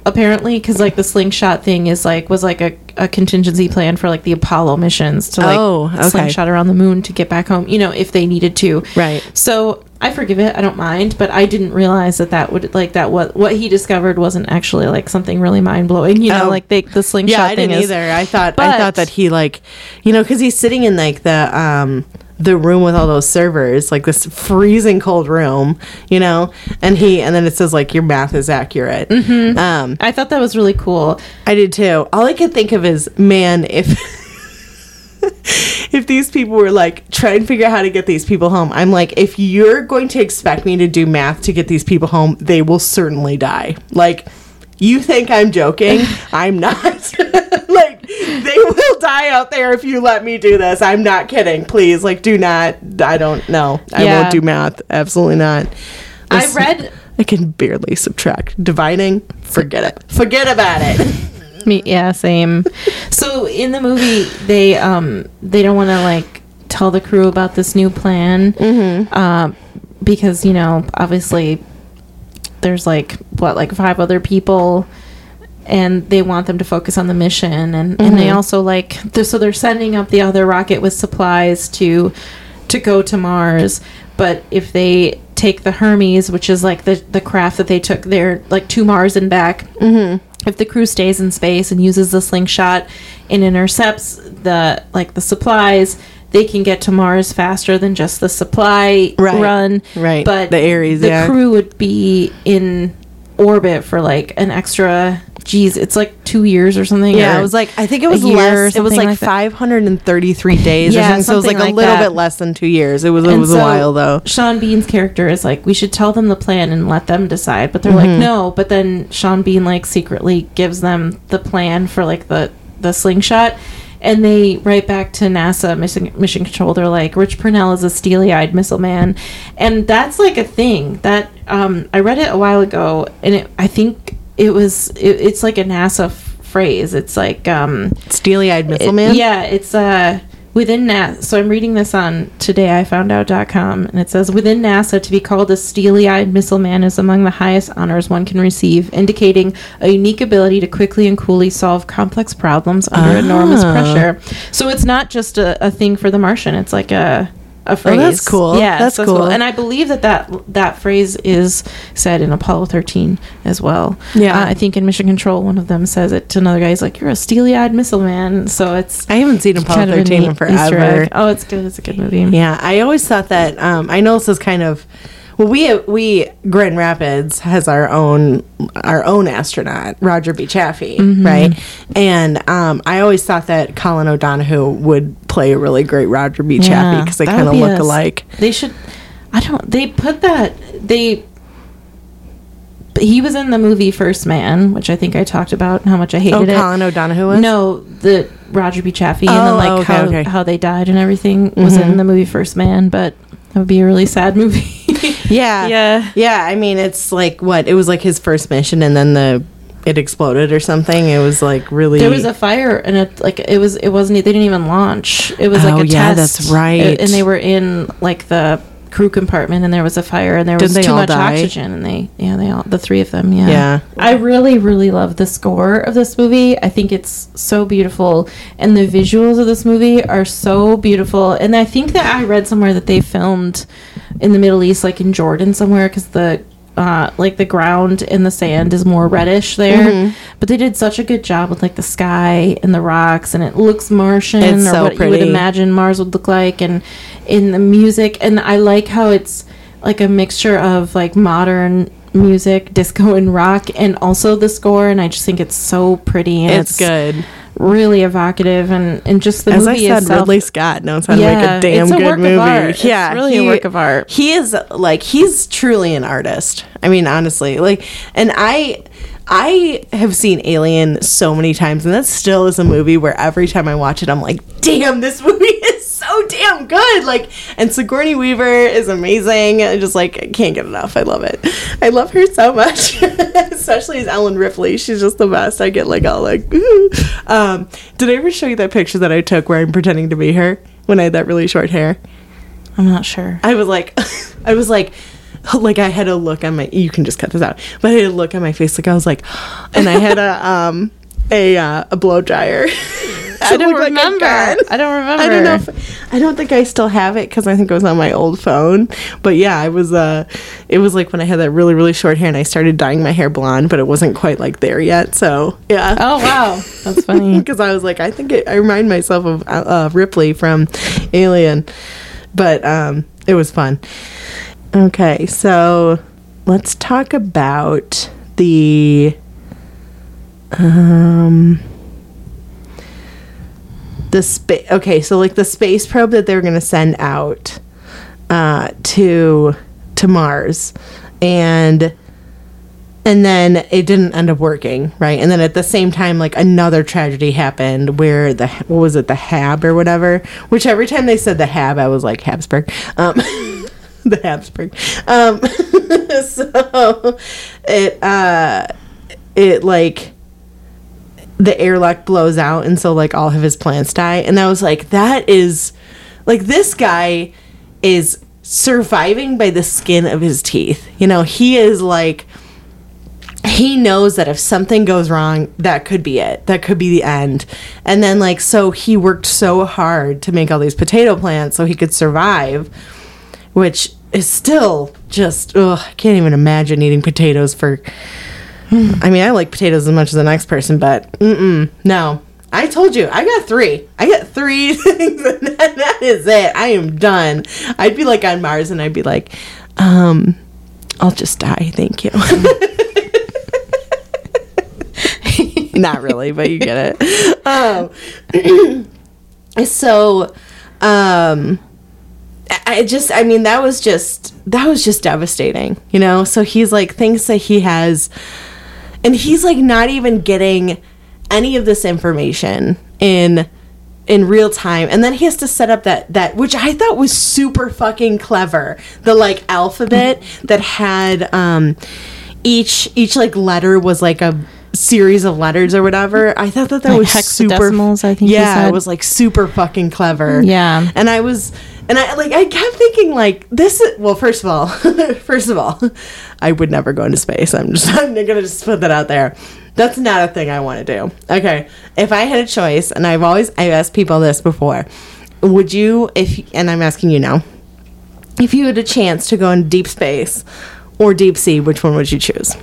Apparently, because like the slingshot thing is like was like a, a contingency plan for like the Apollo missions to like Oh, okay. slingshot around the moon to get back home. You know, if they needed to. Right. So I forgive it. I don't mind, but I didn't realize that that would like that what what he discovered wasn't actually like something really mind blowing. You know, Oh. like they, the slingshot yeah i thing didn't is. either i thought i thought that he like you know because he's sitting in like the um the room with all those servers like this freezing cold room you know and he and then it says like your math is accurate Mm-hmm. um I thought that was really cool. I did too. All I could think of is, man, if if these people were like trying to figure out how to get these people home, I'm like, if you're going to expect me to do math to get these people home, they will certainly die. Like, you think I'm joking? I'm not. like, they will die out there if you let me do this. I'm not kidding. Please, like, do not. I don't know. I Yeah. won't do math. Absolutely not. I Listen, read I can barely subtract. Dividing, forget it. Forget about it. me yeah, same. so in the movie they um they don't want to like tell the crew about this new plan. Mm-hmm. Um because, you know, obviously there's like what like five other people and they want them to focus on the mission and, and Mm-hmm. they also like they're, so they're sending up the other rocket with supplies to to go to Mars but if they take the Hermes which is like the the craft that they took there like to Mars and back Mm-hmm. if the crew stays in space and uses the slingshot and intercepts the like the supplies they can get to Mars faster than just the supply Right. run Right. but The Ares, the yeah. crew would be in orbit for like an extra geez it's like two years or something Yeah, or it was like I think it was less. It was like, like 533 days Yeah, or something. So it was like something a little that. bit less than two years. It was it And was a while though. Sean Bean's character is like, we should tell them the plan and let them decide. But they're like, Mm-hmm. no. But then Sean Bean like secretly gives them the plan for like the the slingshot, and they write back to NASA mission mission control. They're like, Rich Purnell is a steely eyed missile man, and that's like a thing that um, I read it a while ago, and it, I think it was it, it's like a NASA f- phrase. It's like um, Steely eyed missile it- man. Yeah, it's uh within NASA. So I'm reading this on today i found todayifoundout.com and it says within NASA to be called a steely-eyed missile man is among the highest honors one can receive, indicating a unique ability to quickly and coolly solve complex problems under enormous Ah. pressure. So it's not just a, a thing for the Martian, it's like a a phrase. Oh, that's cool. Yeah, That's so cool. And I believe that, that that phrase is said in Apollo 13 as well. Yeah. Uh, I think in Mission Control, one of them says it to another guy. He's like, "You're a steely-eyed missile man." So it's I haven't seen Apollo kind of 13 in neat Easter forever. Oh, it's good. It's a good movie. Yeah, I always thought that. Um, I know this is kind of. Well, we we Grand Rapids has our own our own astronaut, Roger B. Chaffee, Mm-hmm. right? And um, I always thought that Colin O'Donoghue would play a really great Roger B. Chaffee because they kind of be look a- alike. They should. I don't. They put that. They. but He was in the movie First Man, which I think I talked about how much I hated Oh, it. Colin O'Donoghue was. No, the Roger B. Chaffee and then Oh, like okay, how okay. how they died and everything was Mhm. in the movie First Man, but that would be a really sad movie. Yeah. Yeah. Yeah. I mean, it's like what? It was like his first mission and then the it exploded or something. It was like really There was a fire and it like it was it wasn't they didn't even launch. It was Oh, like a yeah, test. that's right. And they were in like the crew compartment and there was a fire and there was Didn't they too all much die? oxygen and they yeah they all the three of them yeah Yeah. I really really love the score of this movie I think it's so beautiful and the visuals of this movie are so beautiful and I think that I read somewhere that they filmed in the Middle East like in Jordan somewhere because the uh, like the ground and the sand is more reddish there, Mm-hmm. but they did such a good job with like the sky and the rocks, and it looks Martian It's or so what you would imagine Mars would look like, and in the music, and I like how it's like a mixture of like modern music, disco and rock, and also the score, and I just think it's so pretty and it's, good. really evocative, and and just the As I movie said, itself. Ridley Scott knows how to make a damn a good movie. art. It's Yeah, really a work of art. He is like he's truly an artist. I mean, honestly, like, and I. I have seen Alien so many times, and that still is a movie where every time I watch it, I'm like, "Damn, this movie is so damn good!" Like, and Sigourney Weaver is amazing. I just like I can't get enough. I love it. I love her so much, especially as Ellen Ripley. She's just the best. I get like all like, ooh. Um, did I ever show you that picture that I took where I'm pretending to be her when I had that really short hair? I'm not sure. I was like, I was like, like I had a look on my. You can just cut this out, but I had a look on my face, like I was like, and I had a um a uh, a blow dryer. I don't remember. I don't remember. I don't know. If, I don't think I still have it because I think it was on my old phone. But yeah, I was. Uh, it was like when I had that really really short hair and I started dyeing my hair blonde, but it wasn't quite like there yet. So yeah. Oh wow, that's funny. because I was like, I think it, I remind myself of uh, Ripley from Alien, but um, it was fun. Okay, so let's talk about the um the space. Okay, so like the space probe that they're going to send out uh, to to Mars, and and then it didn't end up working right? And then at the same time like another tragedy happened where the what was it the hab or whatever? Which every time they said the hab i was like habsburg. Um the habsburg. Um so it uh it like the airlock blows out and so like all of his plants die and i was like that is like this guy is surviving by the skin of his teeth you know he is like he knows that if something goes wrong, that could be it. That could be the end. And then, like, so he worked so hard to make all these potato plants so he could survive, which is still just, ugh, I can't even imagine eating potatoes for. I mean, I like potatoes as much as the next person, but mm-mm, no. I told you, I got three. I got three things, and that, that is it. I am done. I'd be like on Mars, and I'd be like, um, I'll just die. Thank you. Not really, but you get it. Um, so, um, I just, I mean, that was just, that was just devastating, you know? So he's like, thinks that he has, and he's like not even getting any of this information in in real time. And then he has to set up that that which i thought was super fucking clever. The like alphabet that had um each each like letter was like a series of letters or whatever. I thought that that Like was super I think yeah it was like super fucking clever. Yeah. and i was and i like i kept thinking like this is well first of all first of all i would never go into space i'm just i'm gonna just put that out there that's not a thing i want to do okay if i had a choice and i've always i've asked people this before would you if and i'm asking you now if you had a chance to go in deep space or deep sea which one would you choose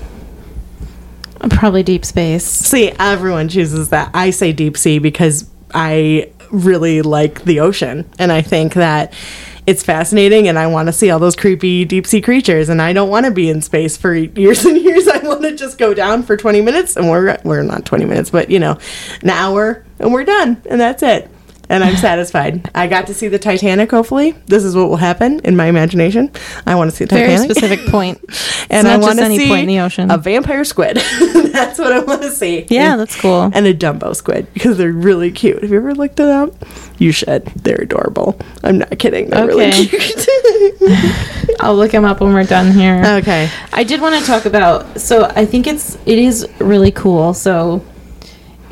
Probably deep space. See, everyone chooses that. I say deep sea because I really like the ocean and I think that it's fascinating and I want to see all those creepy deep sea creatures and I don't want to be in space for years and years. I want to just go down for 20 minutes and we're we're not 20 minutes, but you know, an hour and we're done and that's it. And I'm satisfied. I got to see the Titanic hopefully. This is what will happen in my imagination. I want to see the Very Titanic specific point. and I want to see point in the ocean. a vampire squid. that's what I want to see. Yeah, And- that's cool. And a Dumbo squid because they're really cute. Have you ever looked at them? You should. They're adorable. I'm not kidding. They're really Okay. cute. I'll look him up when we're done here. Okay. I did want to talk about. So I think it's it is really cool. So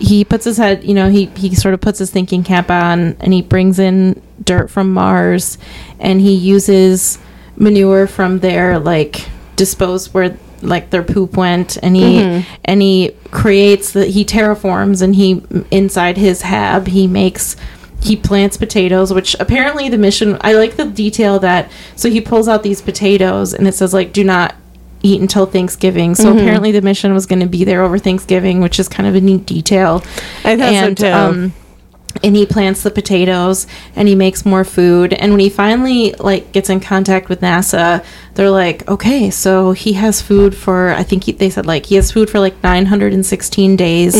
he puts his head, you know, he he sort of puts his thinking cap on, and he brings in dirt from Mars, and he uses manure from their like disposed where like their poop went, and he mm-hmm. and he creates the he terraforms, and he inside his hab he makes he plants potatoes which apparently the mission i like the detail that so he pulls out these potatoes and it says like do not eat until thanksgiving. So apparently the mission was going to be there over thanksgiving which is kind of a neat detail. I thought so, too. um and he plants the potatoes and he makes more food and when he finally like gets in contact with nasa they're like okay so he has food for i think he, they said like he has food for like 916 days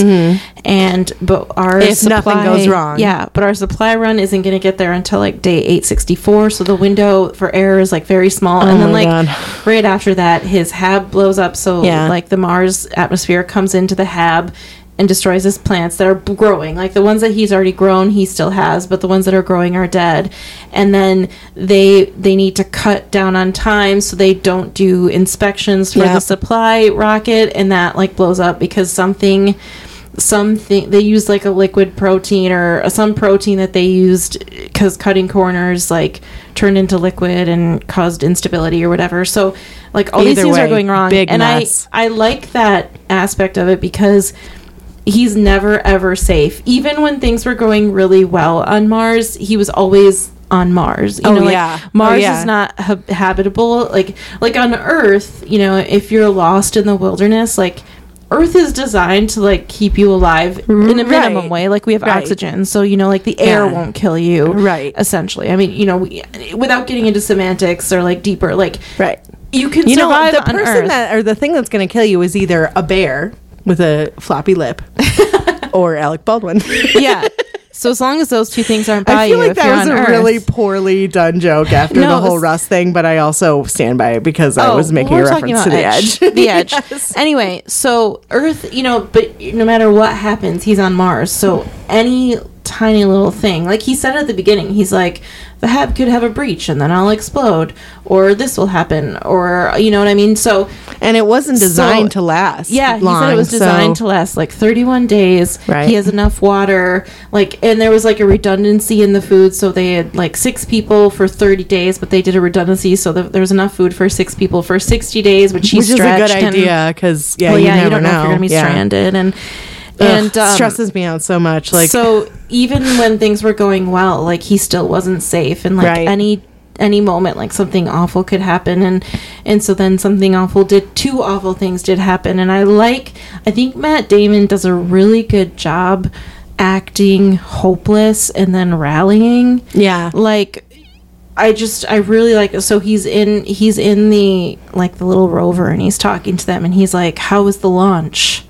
and but our Mm-hmm. If supply, nothing goes wrong. yeah but our supply run isn't going to get there until like day 864 so the window for error is like very small and then Oh like God. right after that his hab blows up so Yeah. like the mars atmosphere comes into the hab and destroys his plants that are growing like the ones that he's already grown he still has but the ones that are growing are dead and then they they need to cut down on time so they don't do inspections for Yeah. the supply rocket and that like blows up because something something they used like a liquid protein or uh, some protein that they used because cutting corners like turned into liquid and caused instability or whatever so like all these Either things are going wrong big and mess. i i like that aspect of it because he's never ever safe even when things were going really well on mars he was always on mars you Oh, know like yeah. Oh, mars yeah. is not hab- habitable like like on earth you know if you're lost in the wilderness like earth is designed to like keep you alive in a minimum Right. way like we have Right. oxygen so you know like the air Yeah. won't kill you Right. essentially i mean you know we, without getting into semantics or like deeper like Right. you can You know, survive the on person earth that or the thing that's going to kill you is either a bear with a floppy lip or Alec Baldwin. yeah so as long as those two things aren't by I feel you like that was a earth, really poorly done joke after No, the whole Rust thing, but I also stand by it because I Oh, was making a reference to the about edge. the edge. Yes. Anyway, so Earth, you know, but no matter what happens, he's on Mars. So any tiny little thing, like he said at the beginning, he's like, the hab could have a breach and then I'll explode, or this will happen, or you know what I mean. So And it wasn't designed So- to last. yeah, he said it was designed so- to last like 31 days. Right. He has enough water, like, and there was like a redundancy in the food, so they had like six people for 30 days, but they did a redundancy, so that there was enough food for six people for 60 days, which he which is a good stretched idea because yeah, well, you yeah, never you don't know, if you're gonna be Yeah. stranded, and and um, stresses me out so much. Like so even when things were going well, like he still wasn't safe, and like Right. any any moment, like something awful could happen, and and so then something awful did two awful things did happen, and I like I think Matt Damon does a really good job acting hopeless and then rallying. Yeah, like I just I really like so he's in he's in the like the little rover and he's talking to them and he's like how was the launch?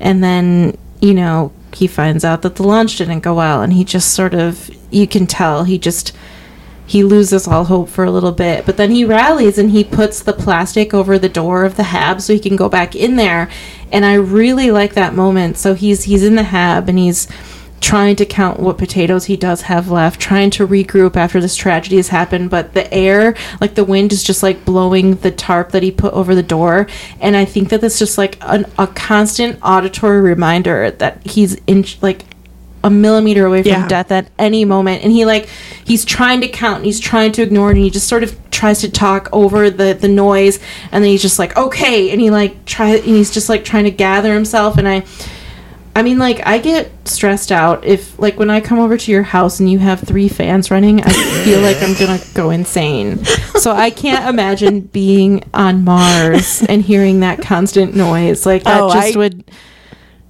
And then you know he finds out that the launch didn't go well and he just sort of you can tell he just he loses all hope for a little bit. But then he rallies and he puts the plastic over the door of the hab so he can go back in there. And i really like that moment. So he's he's in the hab and he's trying to count what potatoes he does have left trying to regroup after this tragedy has happened but the air like the wind is just like blowing the tarp that he put over the door and i think that that's just like an, a constant auditory reminder that he's in like a millimeter away from Yeah. death at any moment and he like he's trying to count and he's trying to ignore it and he just sort of tries to talk over the the noise and then he's just like okay and he like try and he's just like trying to gather himself and i i mean like i get stressed out if like when i come over to your house and you have three fans running i feel like i'm gonna go insane so i can't imagine being on mars and hearing that constant noise like that Oh, just I- would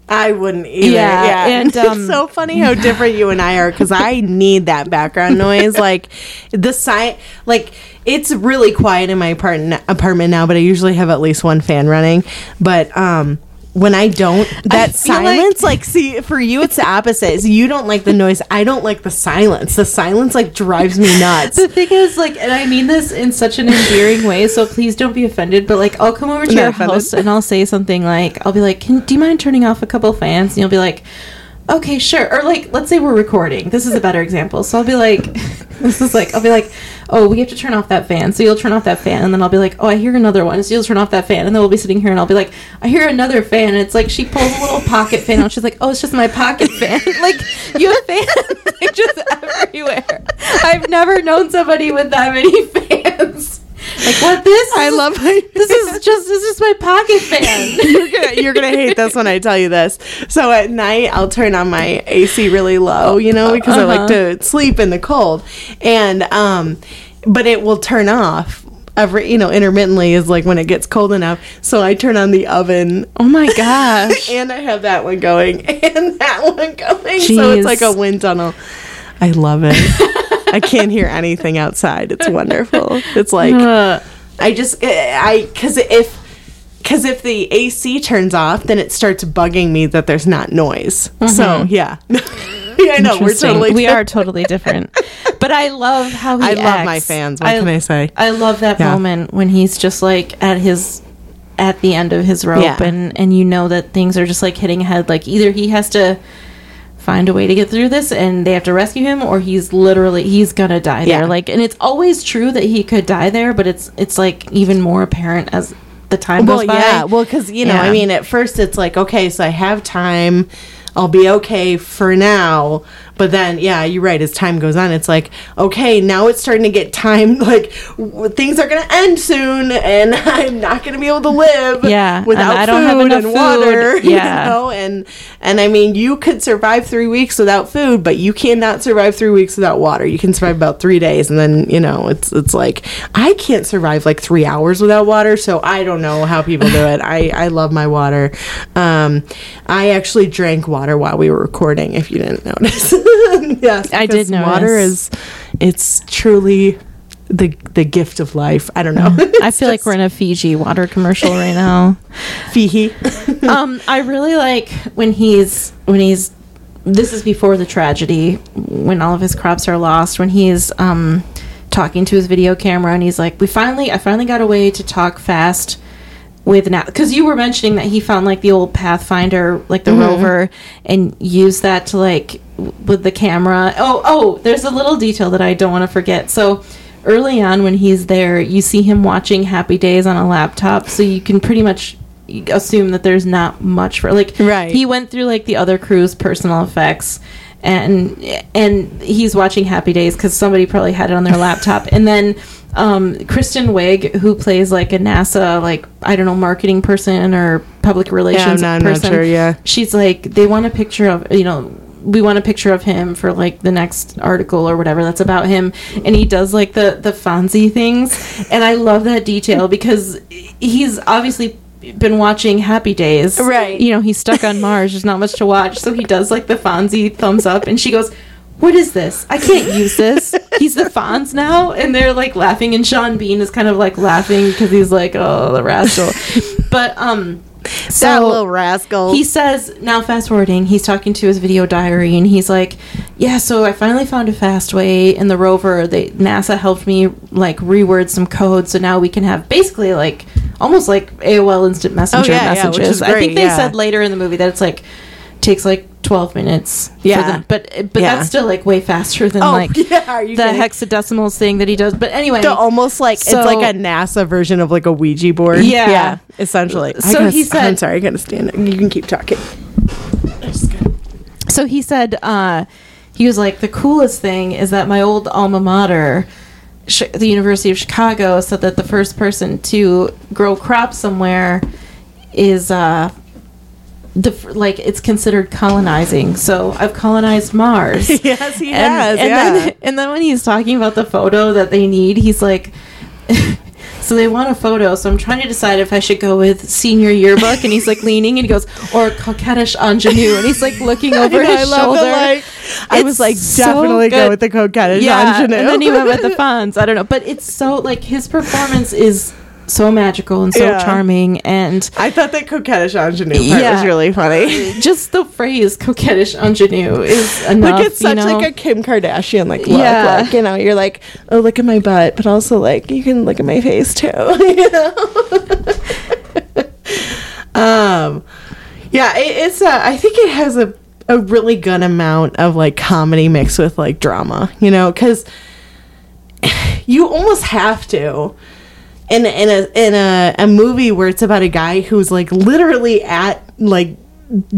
I wouldn't either. Yeah, Yeah, and, um, it's so funny how different you and I are because I need that background noise. Like the si- like it's really quiet in my apartment apartment now, but I usually have at least one fan running. But um, when I don't, that like- silence, like, see, for you, it's the opposite. So you don't like the noise. I don't like the silence. The silence like drives me nuts. The thing is, like, and I mean this in such an endearing way, so please don't be offended. But like, I'll come over to Not your offended. house and I'll say something like, "I'll be like, Can, do you mind turning off a couple fans?" And you'll be like, okay, sure. Or like, let's say we're recording. This is a better example. So I'll be like, this is like, I'll be like, oh, we have to turn off that fan. So you'll turn off that fan, and then I'll be like, oh, I hear another one. So you'll turn off that fan, and then we'll be sitting here, and I'll be like, I hear another fan. And it's like she pulls a little pocket fan out. She's like, oh, it's just my pocket fan. like you have fans like just everywhere. I've never known somebody with that many fans. Like what this? I love my this is just this is my pocket fan. you're gonna you're gonna hate this when I tell you this. So at night I'll turn on my AC really low, you know, because I like to sleep in the cold, and um, but it will turn off every you know intermittently is like when it gets cold enough. So I turn on the oven. Oh my gosh. and I have that one going and that one going, so it's like a wind tunnel. I love it. I can't hear anything outside. It's wonderful. It's like Uh, I just I because if because if the AC turns off, then it starts bugging me that there's not noise. So yeah, yeah, I know we're totally we are totally different. But I love how he I love my fans. What can I say? I love that Yeah. moment when he's just like at his at the end of his rope Yeah. and and you know that things are just like hitting ahead like either he has to find a way to get through this and they have to rescue him or he's literally he's gonna die Yeah. there like and it's always true that he could die there but it's it's like even more apparent as the time Well, goes by yeah, well, because you know, Yeah. I mean, at first it's like okay, so I have time. I'll be okay for now. But then, yeah, you're right. As time goes on, it's like, okay, now it's starting to get time. Like, w- things are going to end soon, and I'm not going to be able to live Yeah, and without I don't have food enough and water. food. Yeah. You know? And, and I mean, you could survive three weeks without food, but you cannot survive three weeks without water. You can survive about three days, and then, you know, it's, it's like, I can't survive like three hours without water, so I don't know how people do it. I, I love my water. Um, I actually drank water while we were recording, if you didn't notice. yes, I did because Water is, it's truly the the gift of life. I don't know. I feel like we're in a Fiji water commercial right now. Fiji. um, I really like when he's when he's. This is before the tragedy when all of his crops are lost. When he's um, talking to his video camera and he's like, "We finally, I finally got a way to talk fast." With now, because you were mentioning that he found like the old Pathfinder, like the mm-hmm. rover, and used that to like w- with the camera. Oh, oh, there's a little detail that I don't want to forget. So early on, when he's there, you see him watching Happy Days on a laptop, so you can pretty much assume that there's not much for like Right. he went through like the other crew's personal effects and and he's watching happy days because somebody probably had it on their laptop. And then um, kristen wiig who plays like a nasa like i don't know marketing person or public relations I'm not person sure, yeah. she's like they want a picture of you know we want a picture of him for like the next article or whatever that's about him. And he does like the the Fonzie things. And I love that detail because he's obviously been watching Happy Days Right. you know he's stuck on Mars there's not much to watch so he does like the Fonzie thumbs up and she goes what is this? I can't use this. He's the Fonz now, and they're like laughing, and Sean Bean is kind of like laughing because he's like, "Oh, the rascal." But um, so that little rascal. he says now fast forwarding he's talking to his video diary and he's like yeah so i finally found a fast way in the rover they nasa helped me like reword some code so now we can have basically like almost like aol instant messenger Oh, yeah, yeah, messages is i think they yeah. said later in the movie that it's like takes like 12 minutes for Yeah. them. but but Yeah. that's still like way faster than oh like yeah, the kidding? hexadecimals thing that he does but anyway The almost like So- it's like a NASA version of like a Ouija board. Yeah. essentially. So he said- "I'm sorry, I gotta stand. You can keep talking." so he said uh, he was like the coolest thing is that my old alma mater the university of chicago said that the first person to grow crops somewhere is uh the like it's considered colonizing so i've colonized mars yes, he and, has. and yeah. then and then when he's talking about the photo that they need he's like so they want a photo so i'm trying to decide if i should go with senior yearbook and he's like leaning and he goes or coquettish ingenue and he's like looking over know, his I shoulder. the, like, I was like, so definitely go with the coquettish yeah ingenue. and then he went with the Fonz i don't know but it's so like his performance is so magical and so Yeah. charming and I thought that coquettish ingenue part Yeah. was really funny. just the phrase coquettish ingenue is enough like it's you such know? like a Kim Kardashian like look. Yeah. Like, you know, you're like, oh look at my butt, but also like you can look at my face too. you know? um yeah, it, it's uh, I think it has a a really good amount of like comedy mixed with like drama, you know, because you almost have to in in a in a, a movie where it's about a guy who's like literally at like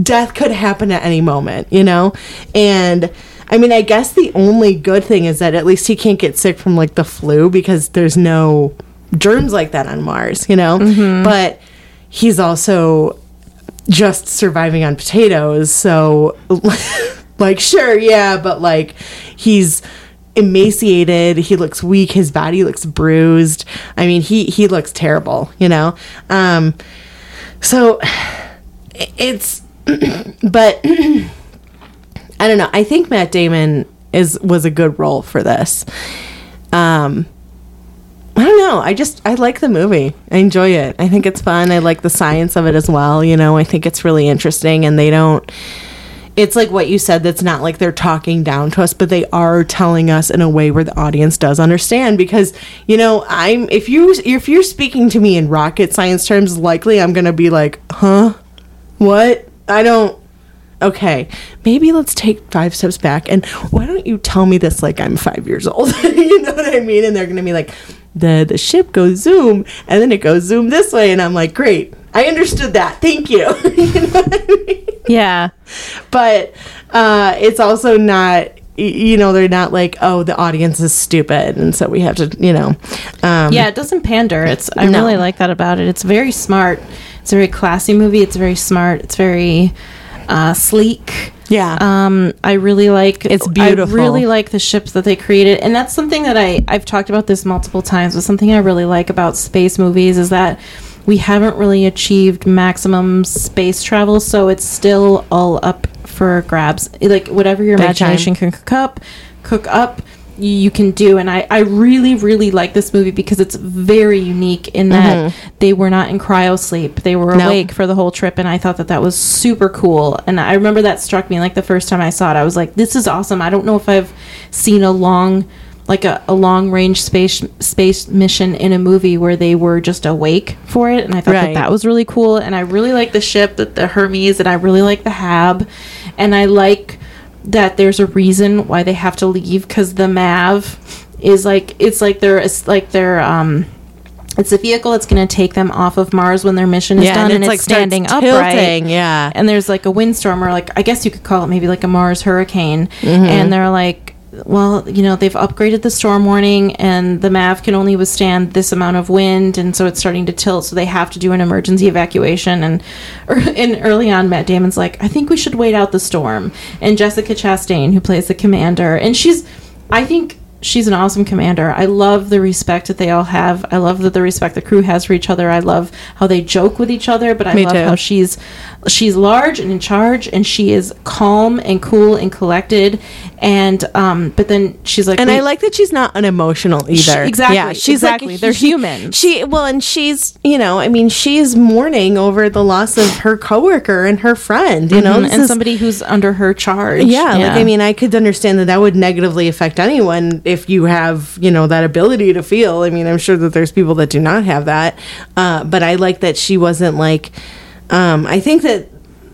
death could happen at any moment, you know, and. I mean, I guess the only good thing is that at least he can't get sick from like the flu because there's no germs like that on Mars, you know? Mm-hmm. But he's also just surviving on potatoes. So, like, sure, yeah, but like, he's emaciated. He looks weak. His body looks bruised. I mean, he he looks terrible. You know. Um, so it's, but I don't know. I think Matt Damon is was a good role for this. Um, I don't know. I just I like the movie. I enjoy it. I think it's fun. I like the science of it as well. You know, I think it's really interesting, and they don't. It's like what you said. That's not like they're talking down to us, but they are telling us in a way where the audience does understand. Because you know, I'm if you if you're speaking to me in rocket science terms, likely I'm gonna be like, huh, what? I don't. Okay, maybe let's take five steps back and why don't you tell me this like I'm five years old? you know what I mean? And they're gonna be like, the the ship goes zoom and then it goes zoom this way, and I'm like, great, I understood that. Thank you. you know what I mean? Yeah. But uh, it's also not. You know, they're not like, oh, the audience is stupid, and so we have to, you know, um, Yeah, it doesn't pander. It's I No. really like that about it. It's very smart. It's a very classy movie. It's very smart. It's very uh, sleek. yeah, Um, I really like. It's beautiful. I really like the ships that they created, and that's something that I I've talked about this multiple times. But something I really like about space movies is that we haven't really achieved maximum space travel, so it's still all up for grabs. Like whatever your Big imagination can cook up, cook up. You can do, and I, I really, really like this movie because it's very unique in that they were not in cryo sleep; they were Mm-hmm. Awake for the whole trip, and I thought that that was super cool. And I remember that struck me like the first time I saw it. I was like, "This is awesome!" I don't know if I've seen a long, like a, a long range space space mission in a movie where they were just awake for it, and I thought Right. that that was really cool. And I really like the ship, the, the Hermes, and I really like the Hab, and I like that there's a reason why they have to leave because the Mav is like it's like they're it's like they're um it's a vehicle that's going to take them off of Mars when their mission is done, and, it's, starts standing tilting, upright. Yeah, And there's like a windstorm, or like I guess you could call it maybe like a Mars hurricane. Mm-hmm. And they're like, well, you know, they've upgraded the storm warning, and the MAV can only withstand this amount of wind, and so it's starting to tilt. So they have to do an emergency evacuation. And er, and early on, Matt Damon's like, I think we should wait out the storm. And Jessica Chastain, who plays the commander, and she's, I think. She's an awesome commander. I love the respect that they all have. I love that the respect the crew has for each other. I love how they joke with each other, but I Me love too. how she's she's large and in charge and she is calm and cool and collected and um but then she's like and I like that she's not unemotional either. She- exactly, Yeah, she's exactly. like They're she- human. She well, and she's you know, I mean, she's mourning over the loss of her coworker and her friend. You know, Mhm, This and is- somebody who's under her charge Yeah, like I mean, I could understand that that would negatively affect anyone if you have, you know, that ability to feel. I mean, I'm sure that there's people that do not have that, uh, but I like that she wasn't like. Um, I think that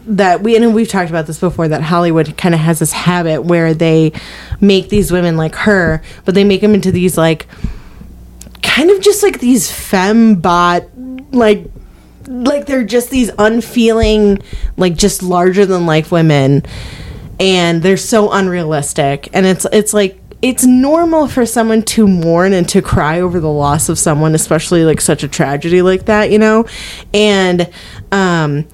that we and we've talked about this before that Hollywood kind of has this habit where they make these women like her, but they make them into these like kind of just like these fembot like like they're just these unfeeling like just larger than life women. And they're so unrealistic. And it's it's like it's normal for someone to mourn and to cry over the loss of someone especially like such a tragedy like that you know? And um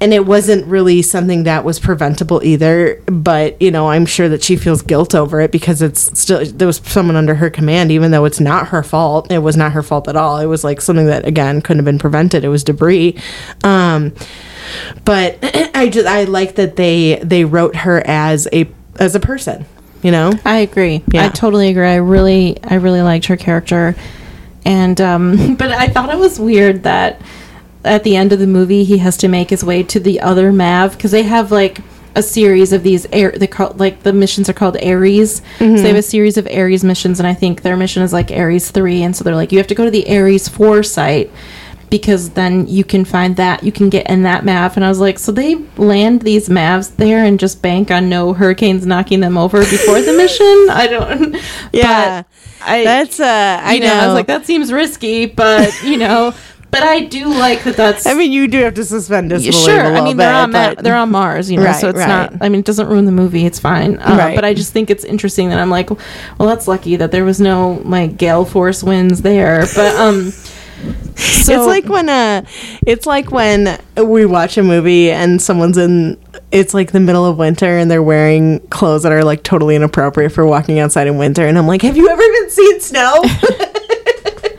and it wasn't really something that was preventable either but you know i'm sure that she feels guilt over it because it's still there was someone under her command even though it's not her fault. It was not her fault at all. It was like something that again couldn't have been prevented. It was debris. Um but i just i like that they they wrote her as a as a person you know I agree. Yeah. I totally agree. I really, I really liked her character, and um, but I thought it was weird that at the end of the movie he has to make his way to the other Mav because they have like a series of these air. They call like the missions are called Ares. So they have a series of Ares missions, and I think their mission is like Ares three, and so they're like you have to go to the Ares four site because then you can find that you can get in that MAV And I was like, so they land these MAVs there and just bank on no hurricanes knocking them over before the mission. I don't. Yeah. I That's uh I know. know, I was like, that seems risky, but you know, but I do like that. That's I mean, you do have to suspend Yeah, disbelief sure. a I little mean, bit, they're on Ma- they're on Mars, you know, Right, so it's right. not. I mean, it doesn't ruin the movie. It's fine. Uh, Right. But I just think it's interesting that I'm like, well, that's lucky that there was no like gale force winds there. But um, so it's like when uh it's like when we watch a movie and someone's in it's like the middle of winter and they're wearing clothes that are like totally inappropriate for walking outside in winter and I'm like, "Have you ever even seen snow?"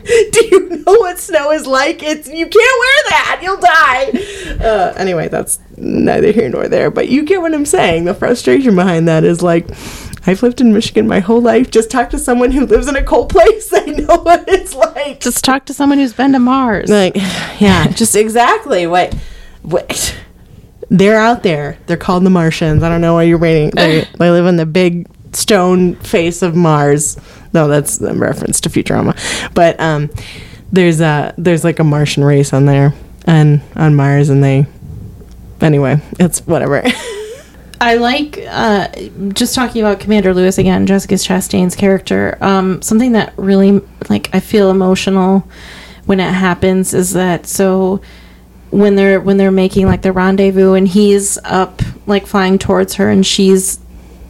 Do you know what snow is like? It's you can't wear that. You'll die. Uh, anyway, that's neither here nor there. But you get what I'm saying. The frustration behind that is like, I've lived in Michigan my whole life. Just talk to someone who lives in a cold place. I know what it's like. just talk to someone who's been to Mars. Like, yeah, just exactly what. What they're out there. They're called the Martians. I don't know why you're waiting. They, they live in the big stone face of Mars. No, that's a reference to Futurama. But um, there's a there's like a Martian race on there and on Mars, and they. Anyway, it's whatever. I like uh, just talking about Commander Lewis again, Jessica Chastain's character. Um, something that really like I feel emotional when it happens is that so when they're when they're making like the rendezvous and he's up like flying towards her and she's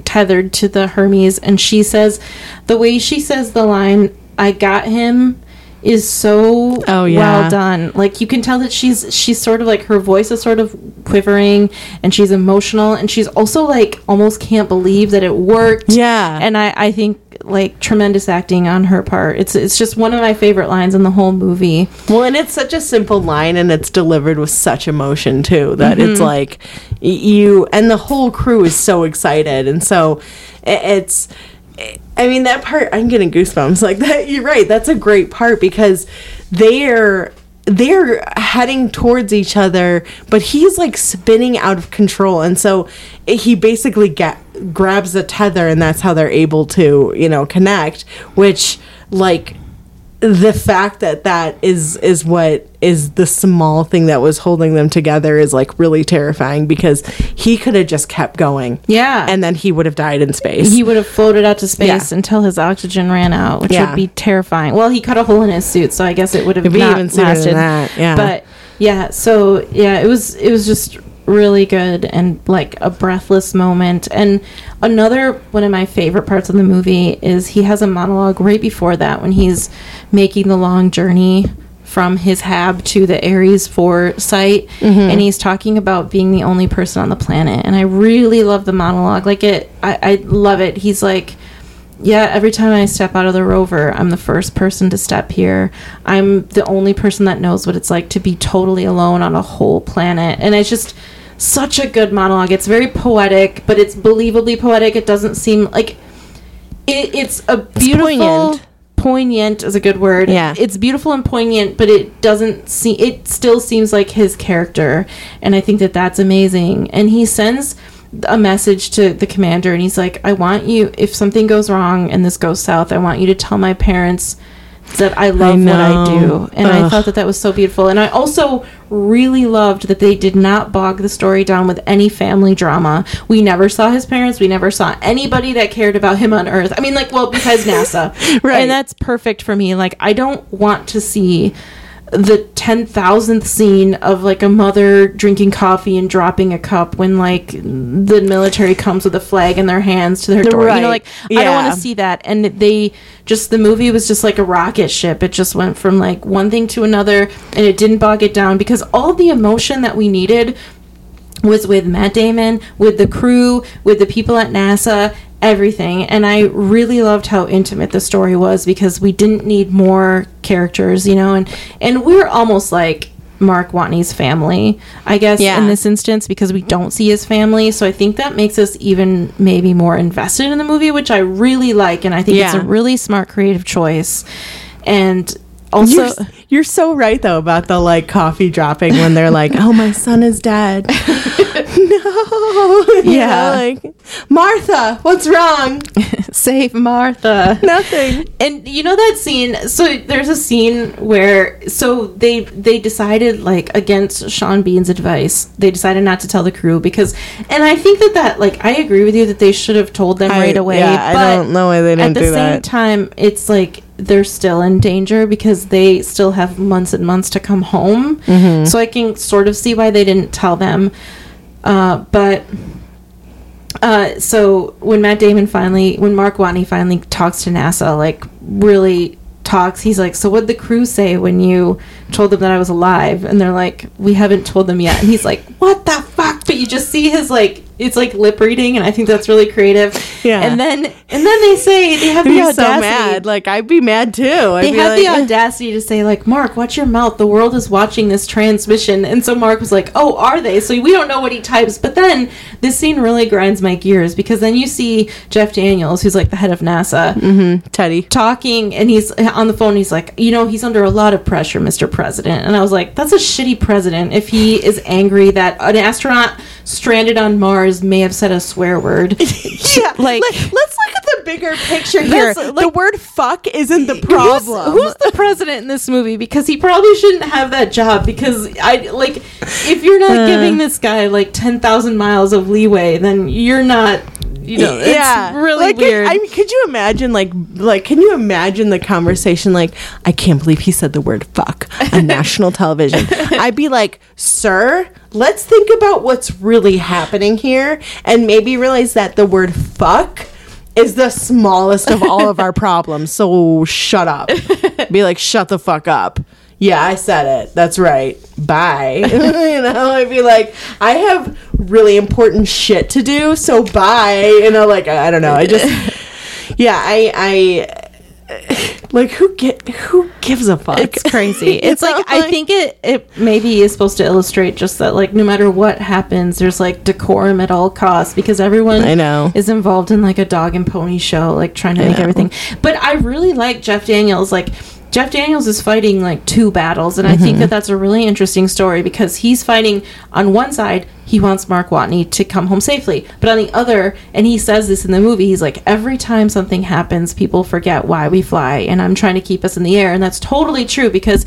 tethered to the Hermes and she says the way she says the line I got him is so Oh, yeah. well done. Like you can tell that she's she's sort of like her voice is sort of quivering and she's emotional and she's also like almost can't believe that it worked. Yeah. And I I think like tremendous acting on her part. It's it's just one of my favorite lines in the whole movie. Well, and it's such a simple line, and it's delivered with such emotion too that mm-hmm. it's like you and the whole crew is so excited, and so i- it's. I mean that part. I'm getting goosebumps. Like that. You're right. That's a great part because they're they're heading towards each other, but he's like spinning out of control, and so he basically get grabs the tether, and that's how they're able to you know connect. Which like the fact that that is is what is the small thing that was holding them together is like really terrifying because he could have just kept going Yeah. and then he would have died in space he would have floated out to space Yeah. until his oxygen ran out, which Yeah. would be terrifying. Well, he cut a hole in his suit, so I guess it would have not even lasted. that, yeah. But yeah, so yeah, it was it was just really good and like a breathless moment. And another one of my favorite parts of the movie is he has a monologue right before that when he's making the long journey from his hab to the Ares 4 site mm-hmm. and he's talking about being the only person on the planet and I really love the monologue like it I, I love it he's like yeah, every time I step out of the rover, I'm the first person to step here. I'm the only person that knows what it's like to be totally alone on a whole planet. And it's just such a good monologue. It's very poetic, but it's believably poetic. It doesn't seem like it, it's a beautiful poignant. poignant is a good word. Yeah. It's beautiful and poignant, but it doesn't seem it still seems like his character, and I think that that's amazing. And he sends a message to the commander and he's like, "I want you if something goes wrong and this goes south, I want you to tell my parents that I love what I do." And I thought that that was so beautiful. And I also really loved that they did not bog the story down with any family drama. We never saw his parents. We never saw anybody that cared about him on Earth. I mean, like, well, because NASA, Right. And that's perfect for me. Like, I don't want to see the 10,000th scene of like a mother drinking coffee and dropping a cup when like the military comes with a flag in their hands to their door. You know, like I don't want to see that. And they just the movie was just like a rocket ship. It just went from like one thing to another and it didn't bog it down because all the emotion that we needed was with Matt Damon, with the crew, with the people at NASA, everything. And I really loved how intimate the story was because we didn't need more characters, you know, and and we're almost like Mark Watney's family, I guess, Yeah. in this instance, because we don't see his family. So I think that makes us even maybe more invested in the movie, which I really like, and I think it's a really smart creative choice. And also, you're, you're so right though about the like coffee dropping when they're like oh my son is dead no yeah Yeah. like martha what's wrong Save Martha. Nothing. And you know that scene? So there's a scene where so they they decided like against Sean Bean's advice, they decided not to tell the crew because, and I think that that like I agree with you that they should have told them I- right away. yeah, I don't know why they At didn't At the same that. time, it's like they're still in danger because they still have months and months to come home. Mm-hmm. So I can sort of see why they didn't tell them. Uh, but uh, so when Matt Damon finally, when Mark Watney finally talks to NASA, like really talks, he's like, "So what'd the crew say when you told them that I was alive?" And they're like, "We haven't told them yet." And he's like, "What the fuck?" But you just see his like, it's like lip reading, and I think that's really creative. Yeah. And then and then they say they have the be so audacity. mad. Like I'd be mad too. I'd They have like, the audacity to say like, "Mark, watch your mouth. The world is watching this transmission." And so Mark was like, "Oh, are they?" So we don't know what he types. But then this scene really grinds my gears because then you see Jeff Daniels, who's like the head of NASA, mm-hmm. Teddy. talking, and he's uh, on the phone. He's like, "You know, he's under a lot of pressure, Mr. President." And I was like, "That's a shitty president if he is angry that an astronaut stranded on Mars may have said a swear word." Yeah, like. like, let's look at the bigger picture here. Let's, the word "fuck" isn't the problem. who's the president in this movie? Because he probably shouldn't have that job. Because I like, if you're not Uh. giving this guy like ten thousand miles of leeway, then you're not. You know, it's yeah, really like, weird. I mean, could you imagine, like, like, can you imagine the conversation? Like, I can't believe he said the word "fuck" on national television. I'd be like, "Sir, let's think about what's really happening here, and maybe realize that the word "fuck" is the smallest of all of our problems. So shut up. Be like, shut the fuck up. Yeah, I said it. That's right. Bye. you know, I'd be like, I have really important shit to do, so bye. You know, like I, I don't know. I just, yeah, I, I, like who get who gives a fuck? it's crazy. It's like know, I think it it maybe is supposed to illustrate just that like no matter what happens, there's like decorum at all costs because everyone I know. is involved in like a dog and pony show, like trying to make know. everything. But I really like Jeff Daniels. Like Jeff Daniels is fighting like two battles, and I Mm-hmm. think that that's a really interesting story because he's fighting on one side. He wants Mark Watney to come home safely, but on the other, and he says this in the movie, he's like, every time something happens, people forget why we fly, and I'm trying to keep us in the air, and that's totally true because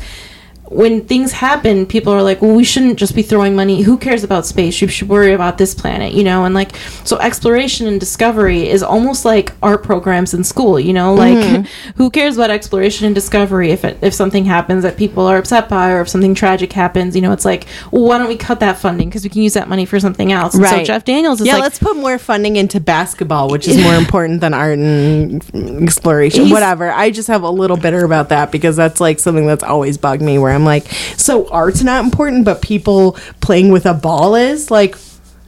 when things happen, people are like, well, we shouldn't just be throwing money. Who cares about space? You should worry about this planet, you know? And like, so exploration and discovery is almost like art programs in school, you know? Like, mm-hmm. who cares about exploration and discovery if it, if something happens that people are upset by or if something tragic happens, you know? It's like, well, why don't we cut that funding? Because we can use that money for something else. And So Right. Jeff Daniels is yeah, like, let's put more funding into basketball, which is more important than art and exploration. Whatever. I just have a little bitter about that because that's like something that's always bugged me. Where I'm like, so art's not important, but people playing with a ball is like.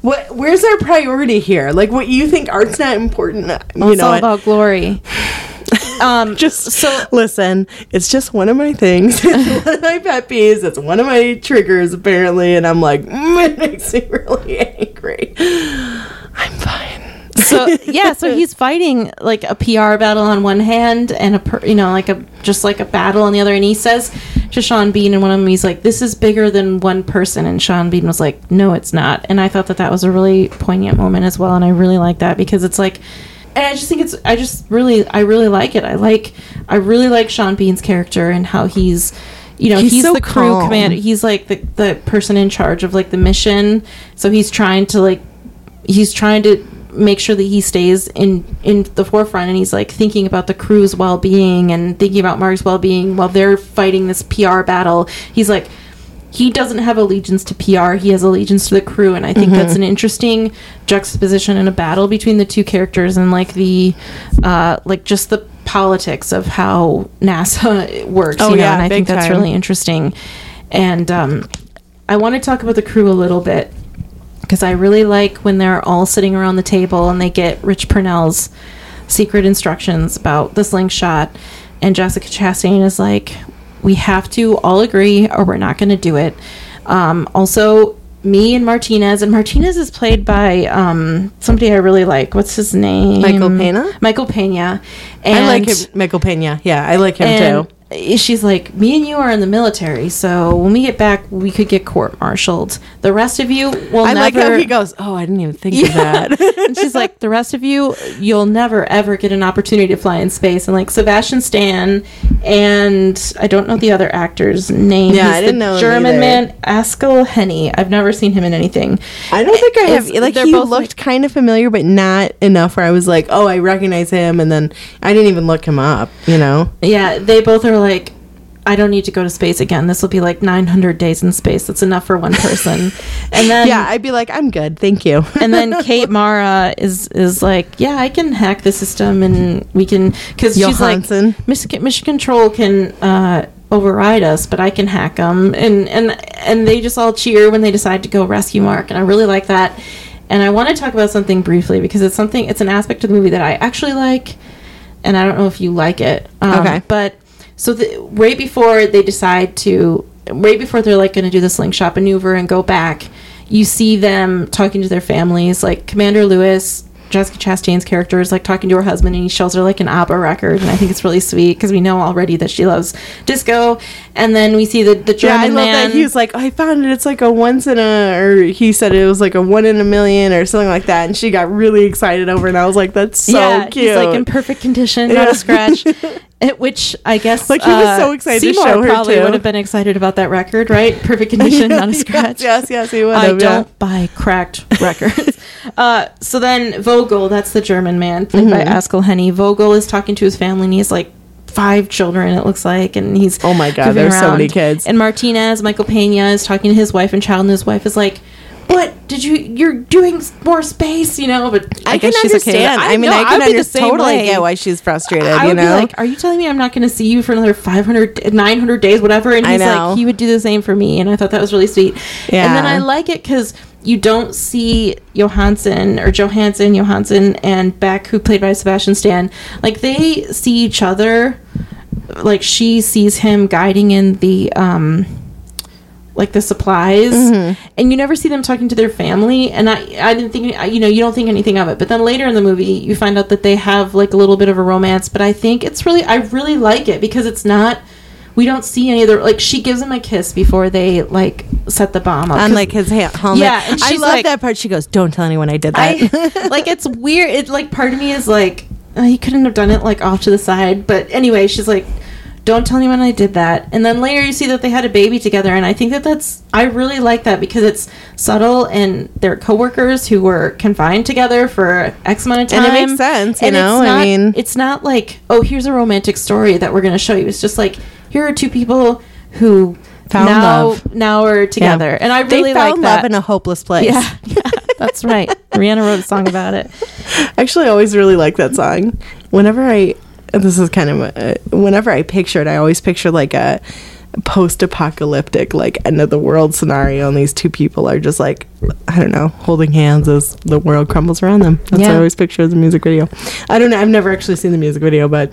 What? Where's our priority here? Like, what you think art's not important? You it's know, all about glory. um, just so listen. It's just one of my things. It's one of my pet peeves. It's one of my triggers, apparently, and I'm like, mm, it makes me really angry. I'm fine. So yeah so he's fighting like a pr battle on one hand and a per, you know like a just like a battle on the other. And he says to sean bean and one of them he's like this is bigger than one person. And sean bean was like no it's not. And i thought that that was a really poignant moment as well and i really like that because it's like and i just think it's i just really i really like it. I like i really like sean bean's character and how he's you know He's he's, so the crew calm. commander. He's like the, the person in charge of like the mission. So he's trying to like he's trying to make sure that he stays in in the forefront and he's like thinking about the crew's well-being and thinking about Mark's well-being while they're fighting this PR battle he's like he doesn't have allegiance to PR he has allegiance to the crew and I think Mm-hmm. that's an interesting juxtaposition in a battle between the two characters and like the uh like just the politics of how NASA works Oh, you know yeah, and I think that's time. really interesting and um I want to talk about the crew a little bit because I really like when they're all sitting around the table and they get Rich Purnell's secret instructions about the slingshot, and Jessica Chastain is like, "We have to all agree, or we're not going to do it." Um, also, me and Martinez, and Martinez is played by um, somebody I really like. What's his name? Michael Pena? Michael Pena. I like him, Michael Pena. Yeah, I like him and, too. Eh, she's like, "Me and you are in the military, so when we get back, we could get court-martialed. The rest of you will I never." like how he goes, "Oh, I didn't even think of that." and she's like, the rest of you, you'll never ever get an opportunity to fly in space. And like Sebastian Stan and I don't know the other actor's name. Yeah, He's I didn't the know German man, Aksel Hennie. I've never seen him in anything. I don't think I have. It's- Like he both, looked kind of familiar, but not enough where I was like, "Oh, I recognize him," and then I didn't even look him up. You know? Yeah, they both are like, I don't need to go to space again. This will be like 900 days in space. That's enough for one person. and then Yeah, I'd be like, "I'm good, thank you." and then Kate Mara is is like, yeah, I can hack the system and we can because she's like. Mission, Mission Control can uh, override us, but I can hack them, and and and they just all cheer when they decide to go rescue Mark, and I really like that. And I want to talk about something briefly because it's something, it's an aspect of the movie that I actually like, and I don't know if you like it. Um, Okay. but so the, right before they decide to, right before they're like going to do the slingshot maneuver and go back, you see them talking to their families, like Commander Lewis. Jessica Chastain's character is like talking to her husband, and he shows her like an ABBA record, and I think it's really sweet because we know already that she loves disco. And then we see the the Yeah, I love man. that he was like, "I found it. It's like a once in a," or he said it was like a one in a million or something like that, and she got really excited over, it, and I was like, "That's so yeah, cute." he's like in perfect condition, not a scratch. Which I guess Like, he was uh, so excited to Seymour show her, probably too. would have been excited about that record, right? Perfect condition, not a scratch. yes, yes, he would I have. don't yeah. buy cracked records. uh, so then Vogel, that's the German man played by Mm-hmm. Aksel Hennie. Vogel is talking to his family, and he has like five children. It looks like, and he's Oh my God, there's so many kids. And Martinez, Michael Pena, is talking to his wife and child, and his wife is like. What did you? You're doing more space, you know. But I, I, can guess she's okay with it. understand. I, mean, know, I can would be the same totally way. get why she's frustrated. I you know, be like, "Are you telling me I'm not going to see you for another 500, 900 days, whatever?" And I he's like, he would do the same for me, and I thought that was really sweet. Yeah. and then I like it because you don't see Johansson or Johansson, Johansson, and Beck, who played by Sebastian Stan, like they see each other. Like she sees him guiding in the um, like the supplies Mm-hmm. and you never see them talking to their family and i i didn't think you know you don't think anything of it but then later in the movie you find out that they have like a little bit of a romance but i think it's really i really like it because it's not we don't see any other like she gives him a kiss before they like set the bomb up on like his ha- helmet. Yeah, and I love like- that part. She goes, "Don't tell anyone I did that." I like it's weird. It like part of me is like uh, he couldn't have done it like off to the side. But anyway, she's like, "Don't tell anyone I did that." And then later you see that they had a baby together, and I think that that's I really like that because it's subtle and they're coworkers who were confined together for X amount of time, And it makes sense, you And know? it's I mean- it's not like oh here's a romantic story that we're going to show you. It's just like here are two people who. Found now, love. now are together, and I really they found like love that. in a hopeless place. yeah, yeah, that's right. Rihanna wrote a song about it. Actually, I always really like that song. Whenever I, this is kind of, a, whenever I picture it, I always picture like a post-apocalyptic, like end of the world scenario, and these two people are just like, I don't know, holding hands as the world crumbles around them. That's what I always picture as a music video. I don't know. I've never actually seen the music video, but.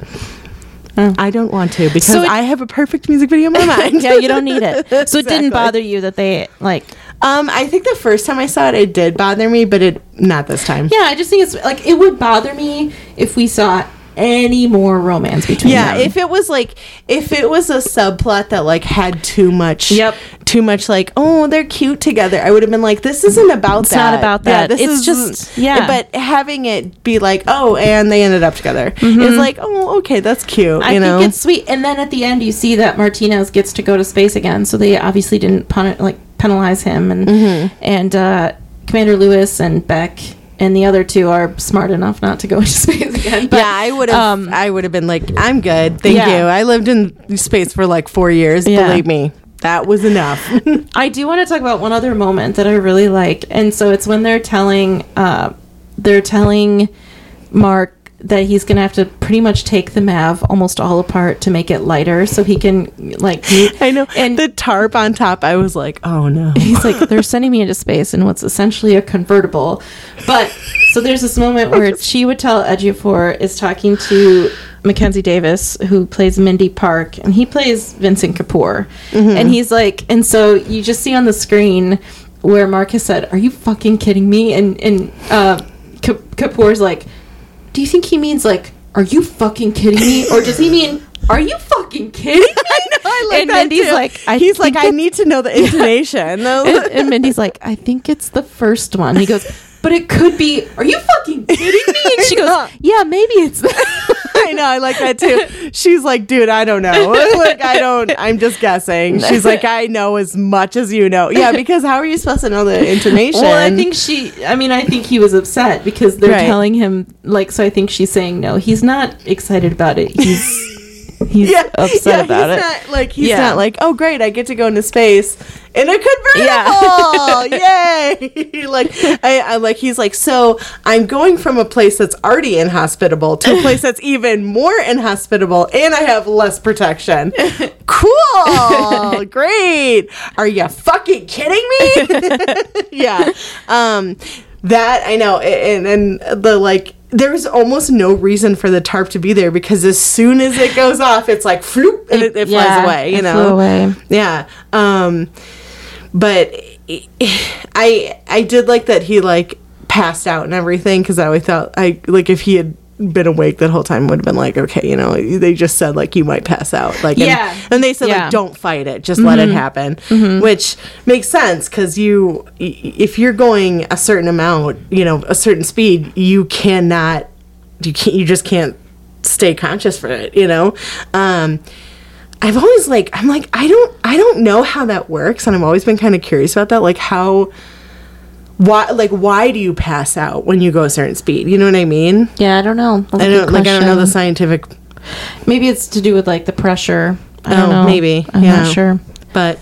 Oh. I don't want to because So it- I have a perfect music video in my mind. yeah, you don't need it. So it didn't bother you that they like. Um, I think the first time I saw it, it did bother me, but it not this time. Yeah, I just think it's like it would bother me if we saw any more romance between them. Yeah, them. if it was like if it was a subplot that like had too much Yep. too much like, oh, they're cute together, I would have been like, this isn't about It's that. not about Yeah, that. It's just- yeah. But having it be like, oh, and they ended up together is like, oh, okay, that's cute. Mm-hmm. I you know? think it's sweet. And then at the end, you see that Martinez gets to go to space again. So they obviously didn't pun- like penalize him, and Mm-hmm. and uh, Commander Lewis and Beck and the other two are smart enough not to go into space again. But, yeah, I would have. um, I would have been like, "I'm good, thank Yeah. you." I lived in space for like four years. Yeah. Believe me, that was enough. I do want to talk about one other moment that I really like, and so it's when they're telling, uh, they're telling Mark that he's gonna have to pretty much take the Mav almost all apart to make it lighter, so he can like. I know. And- the tarp on top, I was like, "Oh no." He's like, they're sending me into space in what's essentially a convertible. But so there's this moment where Chiwetel Ejiofor is talking to Mackenzie Davis, who plays Mindy Park, and he plays Vincent Kapoor. And he's like, and so you just see on the screen where Marcus said, "Are you fucking kidding me?" And and uh, Kapoor's like, "Do you think he means like, are you fucking kidding me, or does he mean?" Are you fucking kidding me? I like and that Mindy's too. like, I he's like, I need to know the intonation. and, and Mindy's like, I think it's the first one. He goes, but it could be. Are you fucking kidding me? And she goes, Yeah, maybe it's. I know, I like that too. She's like, dude, I don't know. Like, I don't. I'm just guessing. She's like, I know as much as you know. Yeah, because how are you supposed to know the intonation? Well, I think she. I mean, I think he was upset because they're Right. telling him like. So I think she's saying no. He's not excited about it. He's he's upset yeah, about he's it. Not, like he's Yeah. not like, oh great, I get to go into space in a convertible. Yeah. Yay! like I, I like he's like, so I'm going from a place that's already inhospitable to a place that's even more inhospitable, and I have less protection. cool, great. Are you fucking kidding me? yeah. Um, that I know, and and the like. There's almost no reason for the tarp to be there because as soon as it goes off, it's like floop and it, it flies Yeah, away. You it know, flew away. yeah. Um, but I I did like that he like passed out and everything because I always thought I like if he had been awake that whole time would have been like okay you know they just said like you might pass out. Like Yeah. and, they said Yeah. like don't fight it. Just let it happen. Which makes sense because you if you're going a certain amount you know a certain speed you cannot you can't you just can't stay conscious for it you know? Um I've always like I'm like I don't I don't know how that works and I've always been kind of curious about that like how why like why do you pass out when you go a certain speed you know what I mean Yeah, I don't know. That's I don't like I don't know the scientific Maybe it's to do with like the pressure. I don't Oh, know. maybe. I'm Yeah. not sure. but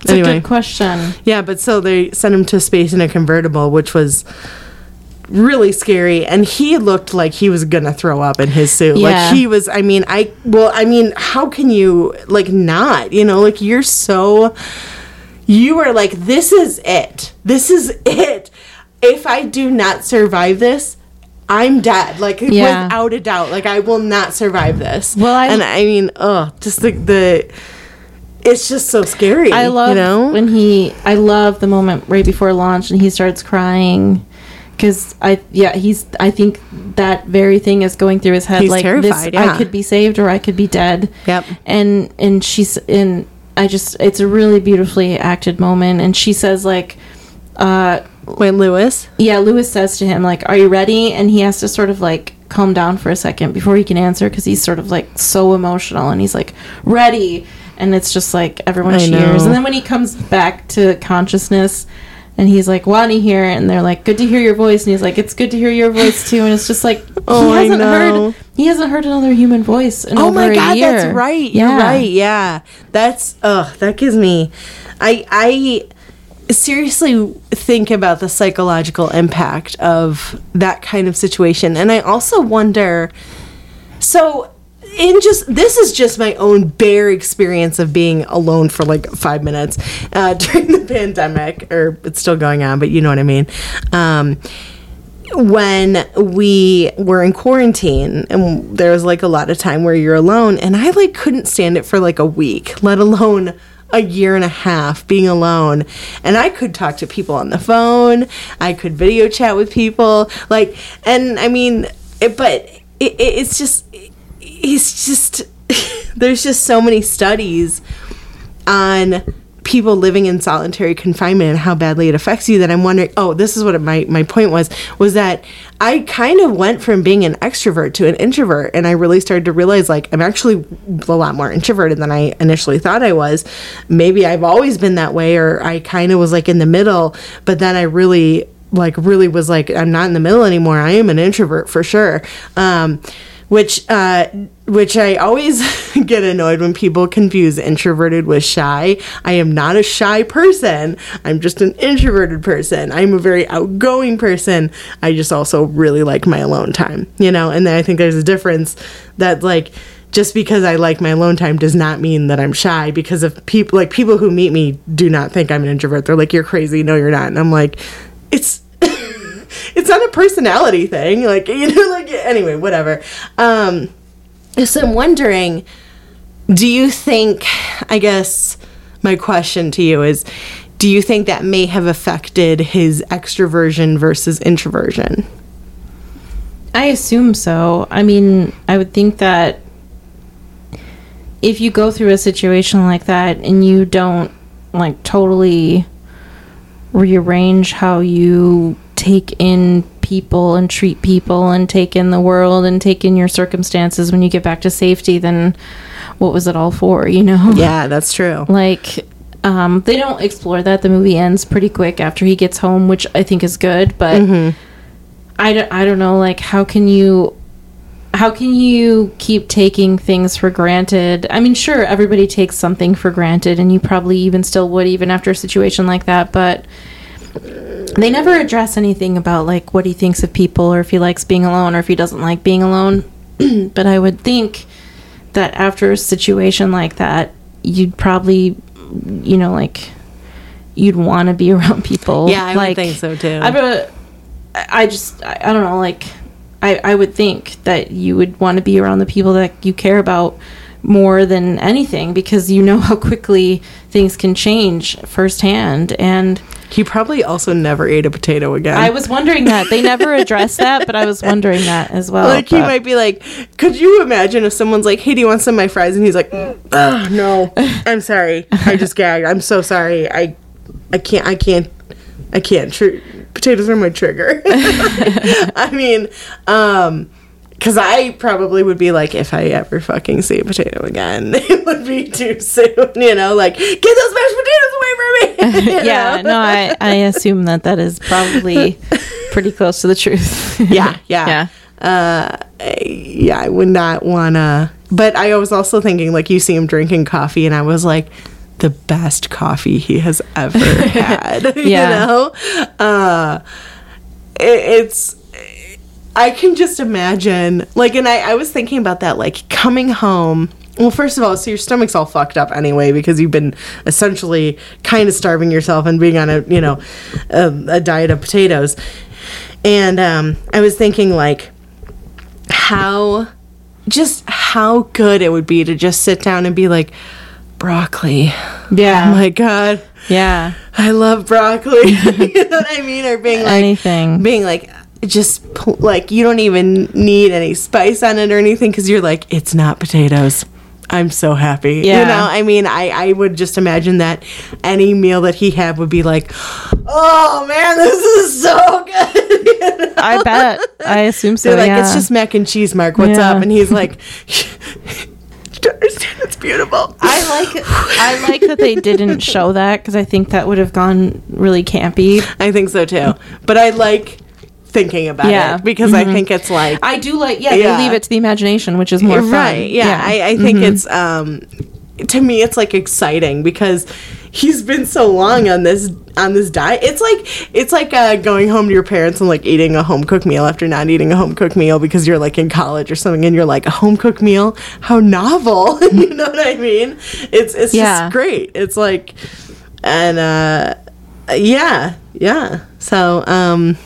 It's anyway a good question. yeah but so they sent him to space in a convertible which was really scary and he looked like he was gonna throw up in his suit Yeah. like he was i mean i well i mean how can you like not you know like you're so you are like this is it this is it if i do not survive this i'm dead like Yeah. without a doubt like i will not survive this Well, I- and i mean oh just the the it's just so scary I love you know when he. I love the moment right before launch and he starts crying because I yeah he's I think that very thing is going through his head He's like terrified, this yeah. I could be saved or I could be dead. Yep. And and she's and I just it's a really beautifully acted moment and she says like uh Wait, Lewis. yeah Lewis says to him like are you ready and he has to sort of like calm down for a second before he can answer because he's sort of like so emotional and he's like ready and it's just like everyone I cheers know. and then when he comes back to consciousness and he's like Watney here and they're like good to hear your voice and he's like it's good to hear your voice too and it's just like Oh, he I hasn't know. heard he hasn't heard another human voice in Oh over my a god, year. that's right. yeah You're right. Yeah. That's ugh, that gives me I I seriously think about the psychological impact of that kind of situation. And I also wonder so in just this is just my own bare experience of being alone for like five minutes uh, during the pandemic or it's still going on but you know what i mean. Um, when we were in quarantine and there was like a lot of time where you're alone and i like couldn't stand it for like a week let alone a year and a half being alone. And i could talk to people on the phone i could video chat with people like and i mean it, but it, it, it's just it's just there's just so many studies on people living in solitary confinement and how badly it affects you that I'm wondering oh this is what my my point was was that I kind of went from being an extrovert to an introvert and I really started to realize like I'm actually a lot more introverted than I initially thought I was. Maybe I've always been that way or I kind of was like in the middle but then I really like really was like I'm not in the middle anymore. I am an introvert for sure. Um which uh, which I always get annoyed when people confuse introverted with shy. I am not a shy person. I'm just an introverted person. I'm a very outgoing person. I just also really like my alone time, you know. And then I think there's a difference that like just because I like my alone time does not mean that I'm shy because of people like people who meet me do not think I'm an introvert. They're like you're crazy. No, you're not. And I'm like it's it's not a personality thing like you know like anyway whatever um so i'm wondering do you think i guess my question to you is do you think that may have affected his extroversion versus introversion I assume so. I mean, I would think that if you go through a situation like that and you don't like totally rearrange how you take in people and treat people and take in the world and take in your circumstances when you get back to safety, then what was it all for, you know? Yeah, that's true. Like, um, they don't explore that. The movie ends pretty quick after he gets home, which I think is good. But Mm-hmm. I, don't, I don't know. Like, how can you how can you keep taking things for granted? I mean, sure, everybody takes something for granted, and you probably even still would, even after a situation like that. But they never address anything about like what he thinks of people, or if he likes being alone, or if he doesn't like being alone. but I would think that after a situation like that, you'd probably, you know, like you'd want to be around people. Yeah, I like, think so, too. I, I just, I, I don't know, like, I, I would think that you would want to be around the people that you care about more than anything because you know how quickly things can change firsthand. And He probably also never ate a potato again. I was wondering that. They never addressed that, but I was wondering that as well. like he might be like, could you imagine if someone's like, "Hey, do you want some of my fries?" And he's like, "Oh no, I'm sorry, I just gagged. I'm so sorry. I, I can't, I can't, I can't. Tr- potatoes are my trigger. I mean, um, because I probably would be like, if I ever fucking see a potato again, it would be too soon. You know, like get those mashed potatoes away from me. yeah, know? no, I, I assume that that is probably pretty close to the truth. yeah, yeah. Yeah. Uh, yeah, I would not wanna. But I was also thinking, like, you see him drinking coffee, and I was like, the best coffee he has ever had. you Yeah. know, uh, it, it's. I can just imagine, like, and I, I was thinking about that, like, coming home. Well, first of all, so your stomach's all fucked up anyway because you've been essentially kind of starving yourself and being on a, you know, a, a diet of potatoes. And um, I was thinking, like, how, just how good it would be to just sit down and be like, broccoli. Yeah. Oh my God. yeah. I love broccoli. you know what I mean? Or being like, Anything. being like, just like you don't even need any spice on it or anything because you're like, it's not potatoes. I'm so happy. yeah. You know, I mean, I, I would just imagine that any meal that he had would be like, oh man, this is so good. You know? I bet. I assume so. They're like, yeah. it's just mac and cheese, Mark. What's Yeah. up? And he's like, you don't understand. It's beautiful. I like I like that they didn't show that because I think that would have gone really campy. I think so too. But I like thinking about Yeah. it because I think it's like I do like yeah, Yeah. leave it to the imagination, which is more fun. right. Yeah, I, I think it's um to me it's like exciting because he's been so long on this on this diet. It's like it's like uh, going home to your parents and like eating a home cooked meal after not eating a home cooked meal because you're like in college or something and you're like a home cooked meal. How novel. you know what I mean? It's it's Yeah. just great. It's like and uh yeah, yeah. So um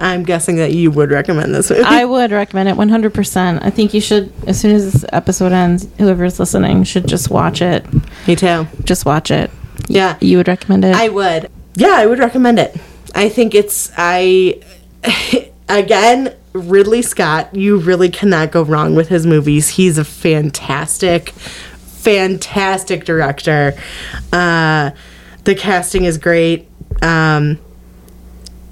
I'm guessing that you would recommend this movie. I would recommend it 100%. I think you should, as soon as this episode ends, whoever's listening should just watch it. Me too. Just watch it. Yeah. You would recommend it? I would. Yeah, I would recommend it. I think it's I again Ridley Scott. You really cannot go wrong with his movies. He's a fantastic, fantastic director. Uh, the casting is great. Um,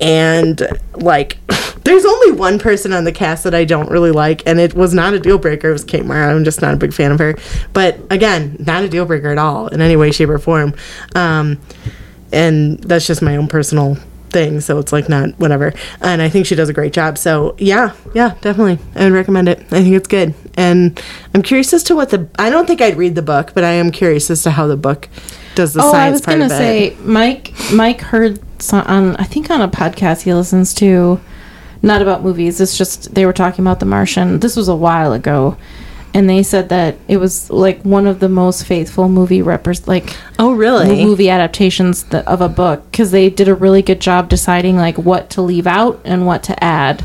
and like, there's only one person on the cast that I don't really like, and it was not a deal breaker. It was Kate Mara. I'm just not a big fan of her. But again, not a deal breaker at all in any way, shape, or form. Um, and that's just my own personal thing. So it's like not whatever. And I think she does a great job. So yeah, yeah, definitely, I would recommend it. I think it's good. And I'm curious as to what the. I don't think I'd read the book, but I am curious as to how the book does the oh, science I was gonna say, Mike. Mike heard on, I think, on a podcast he listens to, not about movies. It's just they were talking about The Martian. This was a while ago, and they said that it was like one of the most faithful movie repres like oh, really? movie adaptations th- of a book because they did a really good job deciding like what to leave out and what to add.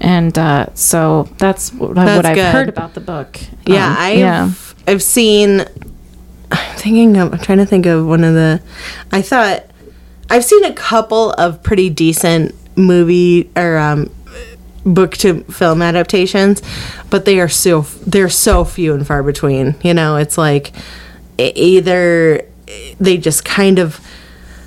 And uh, so that's what, I- That's what I've good. heard about the book. Yeah, Um, I've yeah. I've seen. I'm thinking of. I'm trying to think of one of the. I thought I've seen a couple of pretty decent movie or um, book to film adaptations, but they are so they're so few and far between. You know, it's like either they just kind of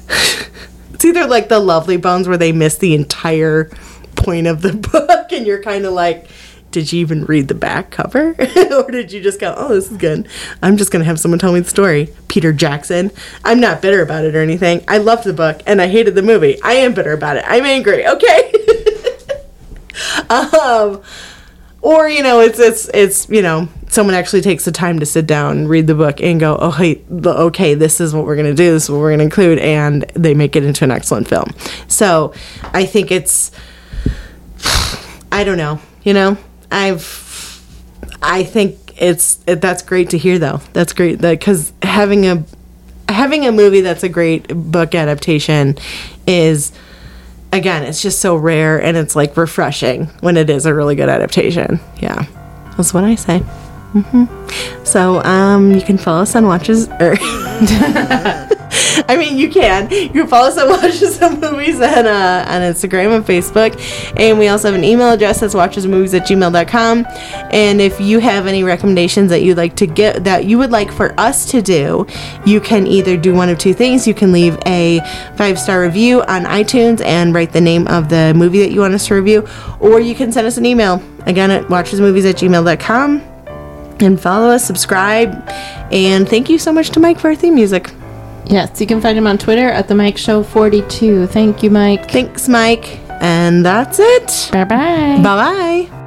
it's either like the Lovely Bones where they miss the entire point of the book, and you're kind of like. Did you even read the back cover? or did you just go, oh, this is good? I'm just going to have someone tell me the story. Peter Jackson. I'm not bitter about it or anything. I loved the book and I hated the movie. I am bitter about it. I'm angry, okay? um, or you know it's it's it's you know someone actually takes the time to sit down and read the book and go oh hey okay this is what we're going to do this is what we're going to include and they make it into an excellent film so i think it's i don't know you know i've i think it's it, that's great to hear though that's great because having a having a movie that's a great book adaptation is again, it's just so rare and it's like refreshing when it is a really good adaptation. Yeah, that's what I say. hmm So, um, you can follow us on Watches. Or I mean, you can. You can follow us on Watches and Movies on, uh, on Instagram and Facebook. And we also have an email address that's watchesmovies at gmail.com. And if you have any recommendations that you'd like to get, that you would like for us to do, you can either do one of two things. You can leave a five star review on iTunes and write the name of the movie that you want us to review, or you can send us an email again at watchesmovies at gmail.com and follow us, subscribe, and thank you so much to Mike for our theme music. Yes, you can find him on Twitter at the Mike Show 42. Thank you, Mike. Thanks, Mike. And that's it. Bye bye. Bye bye.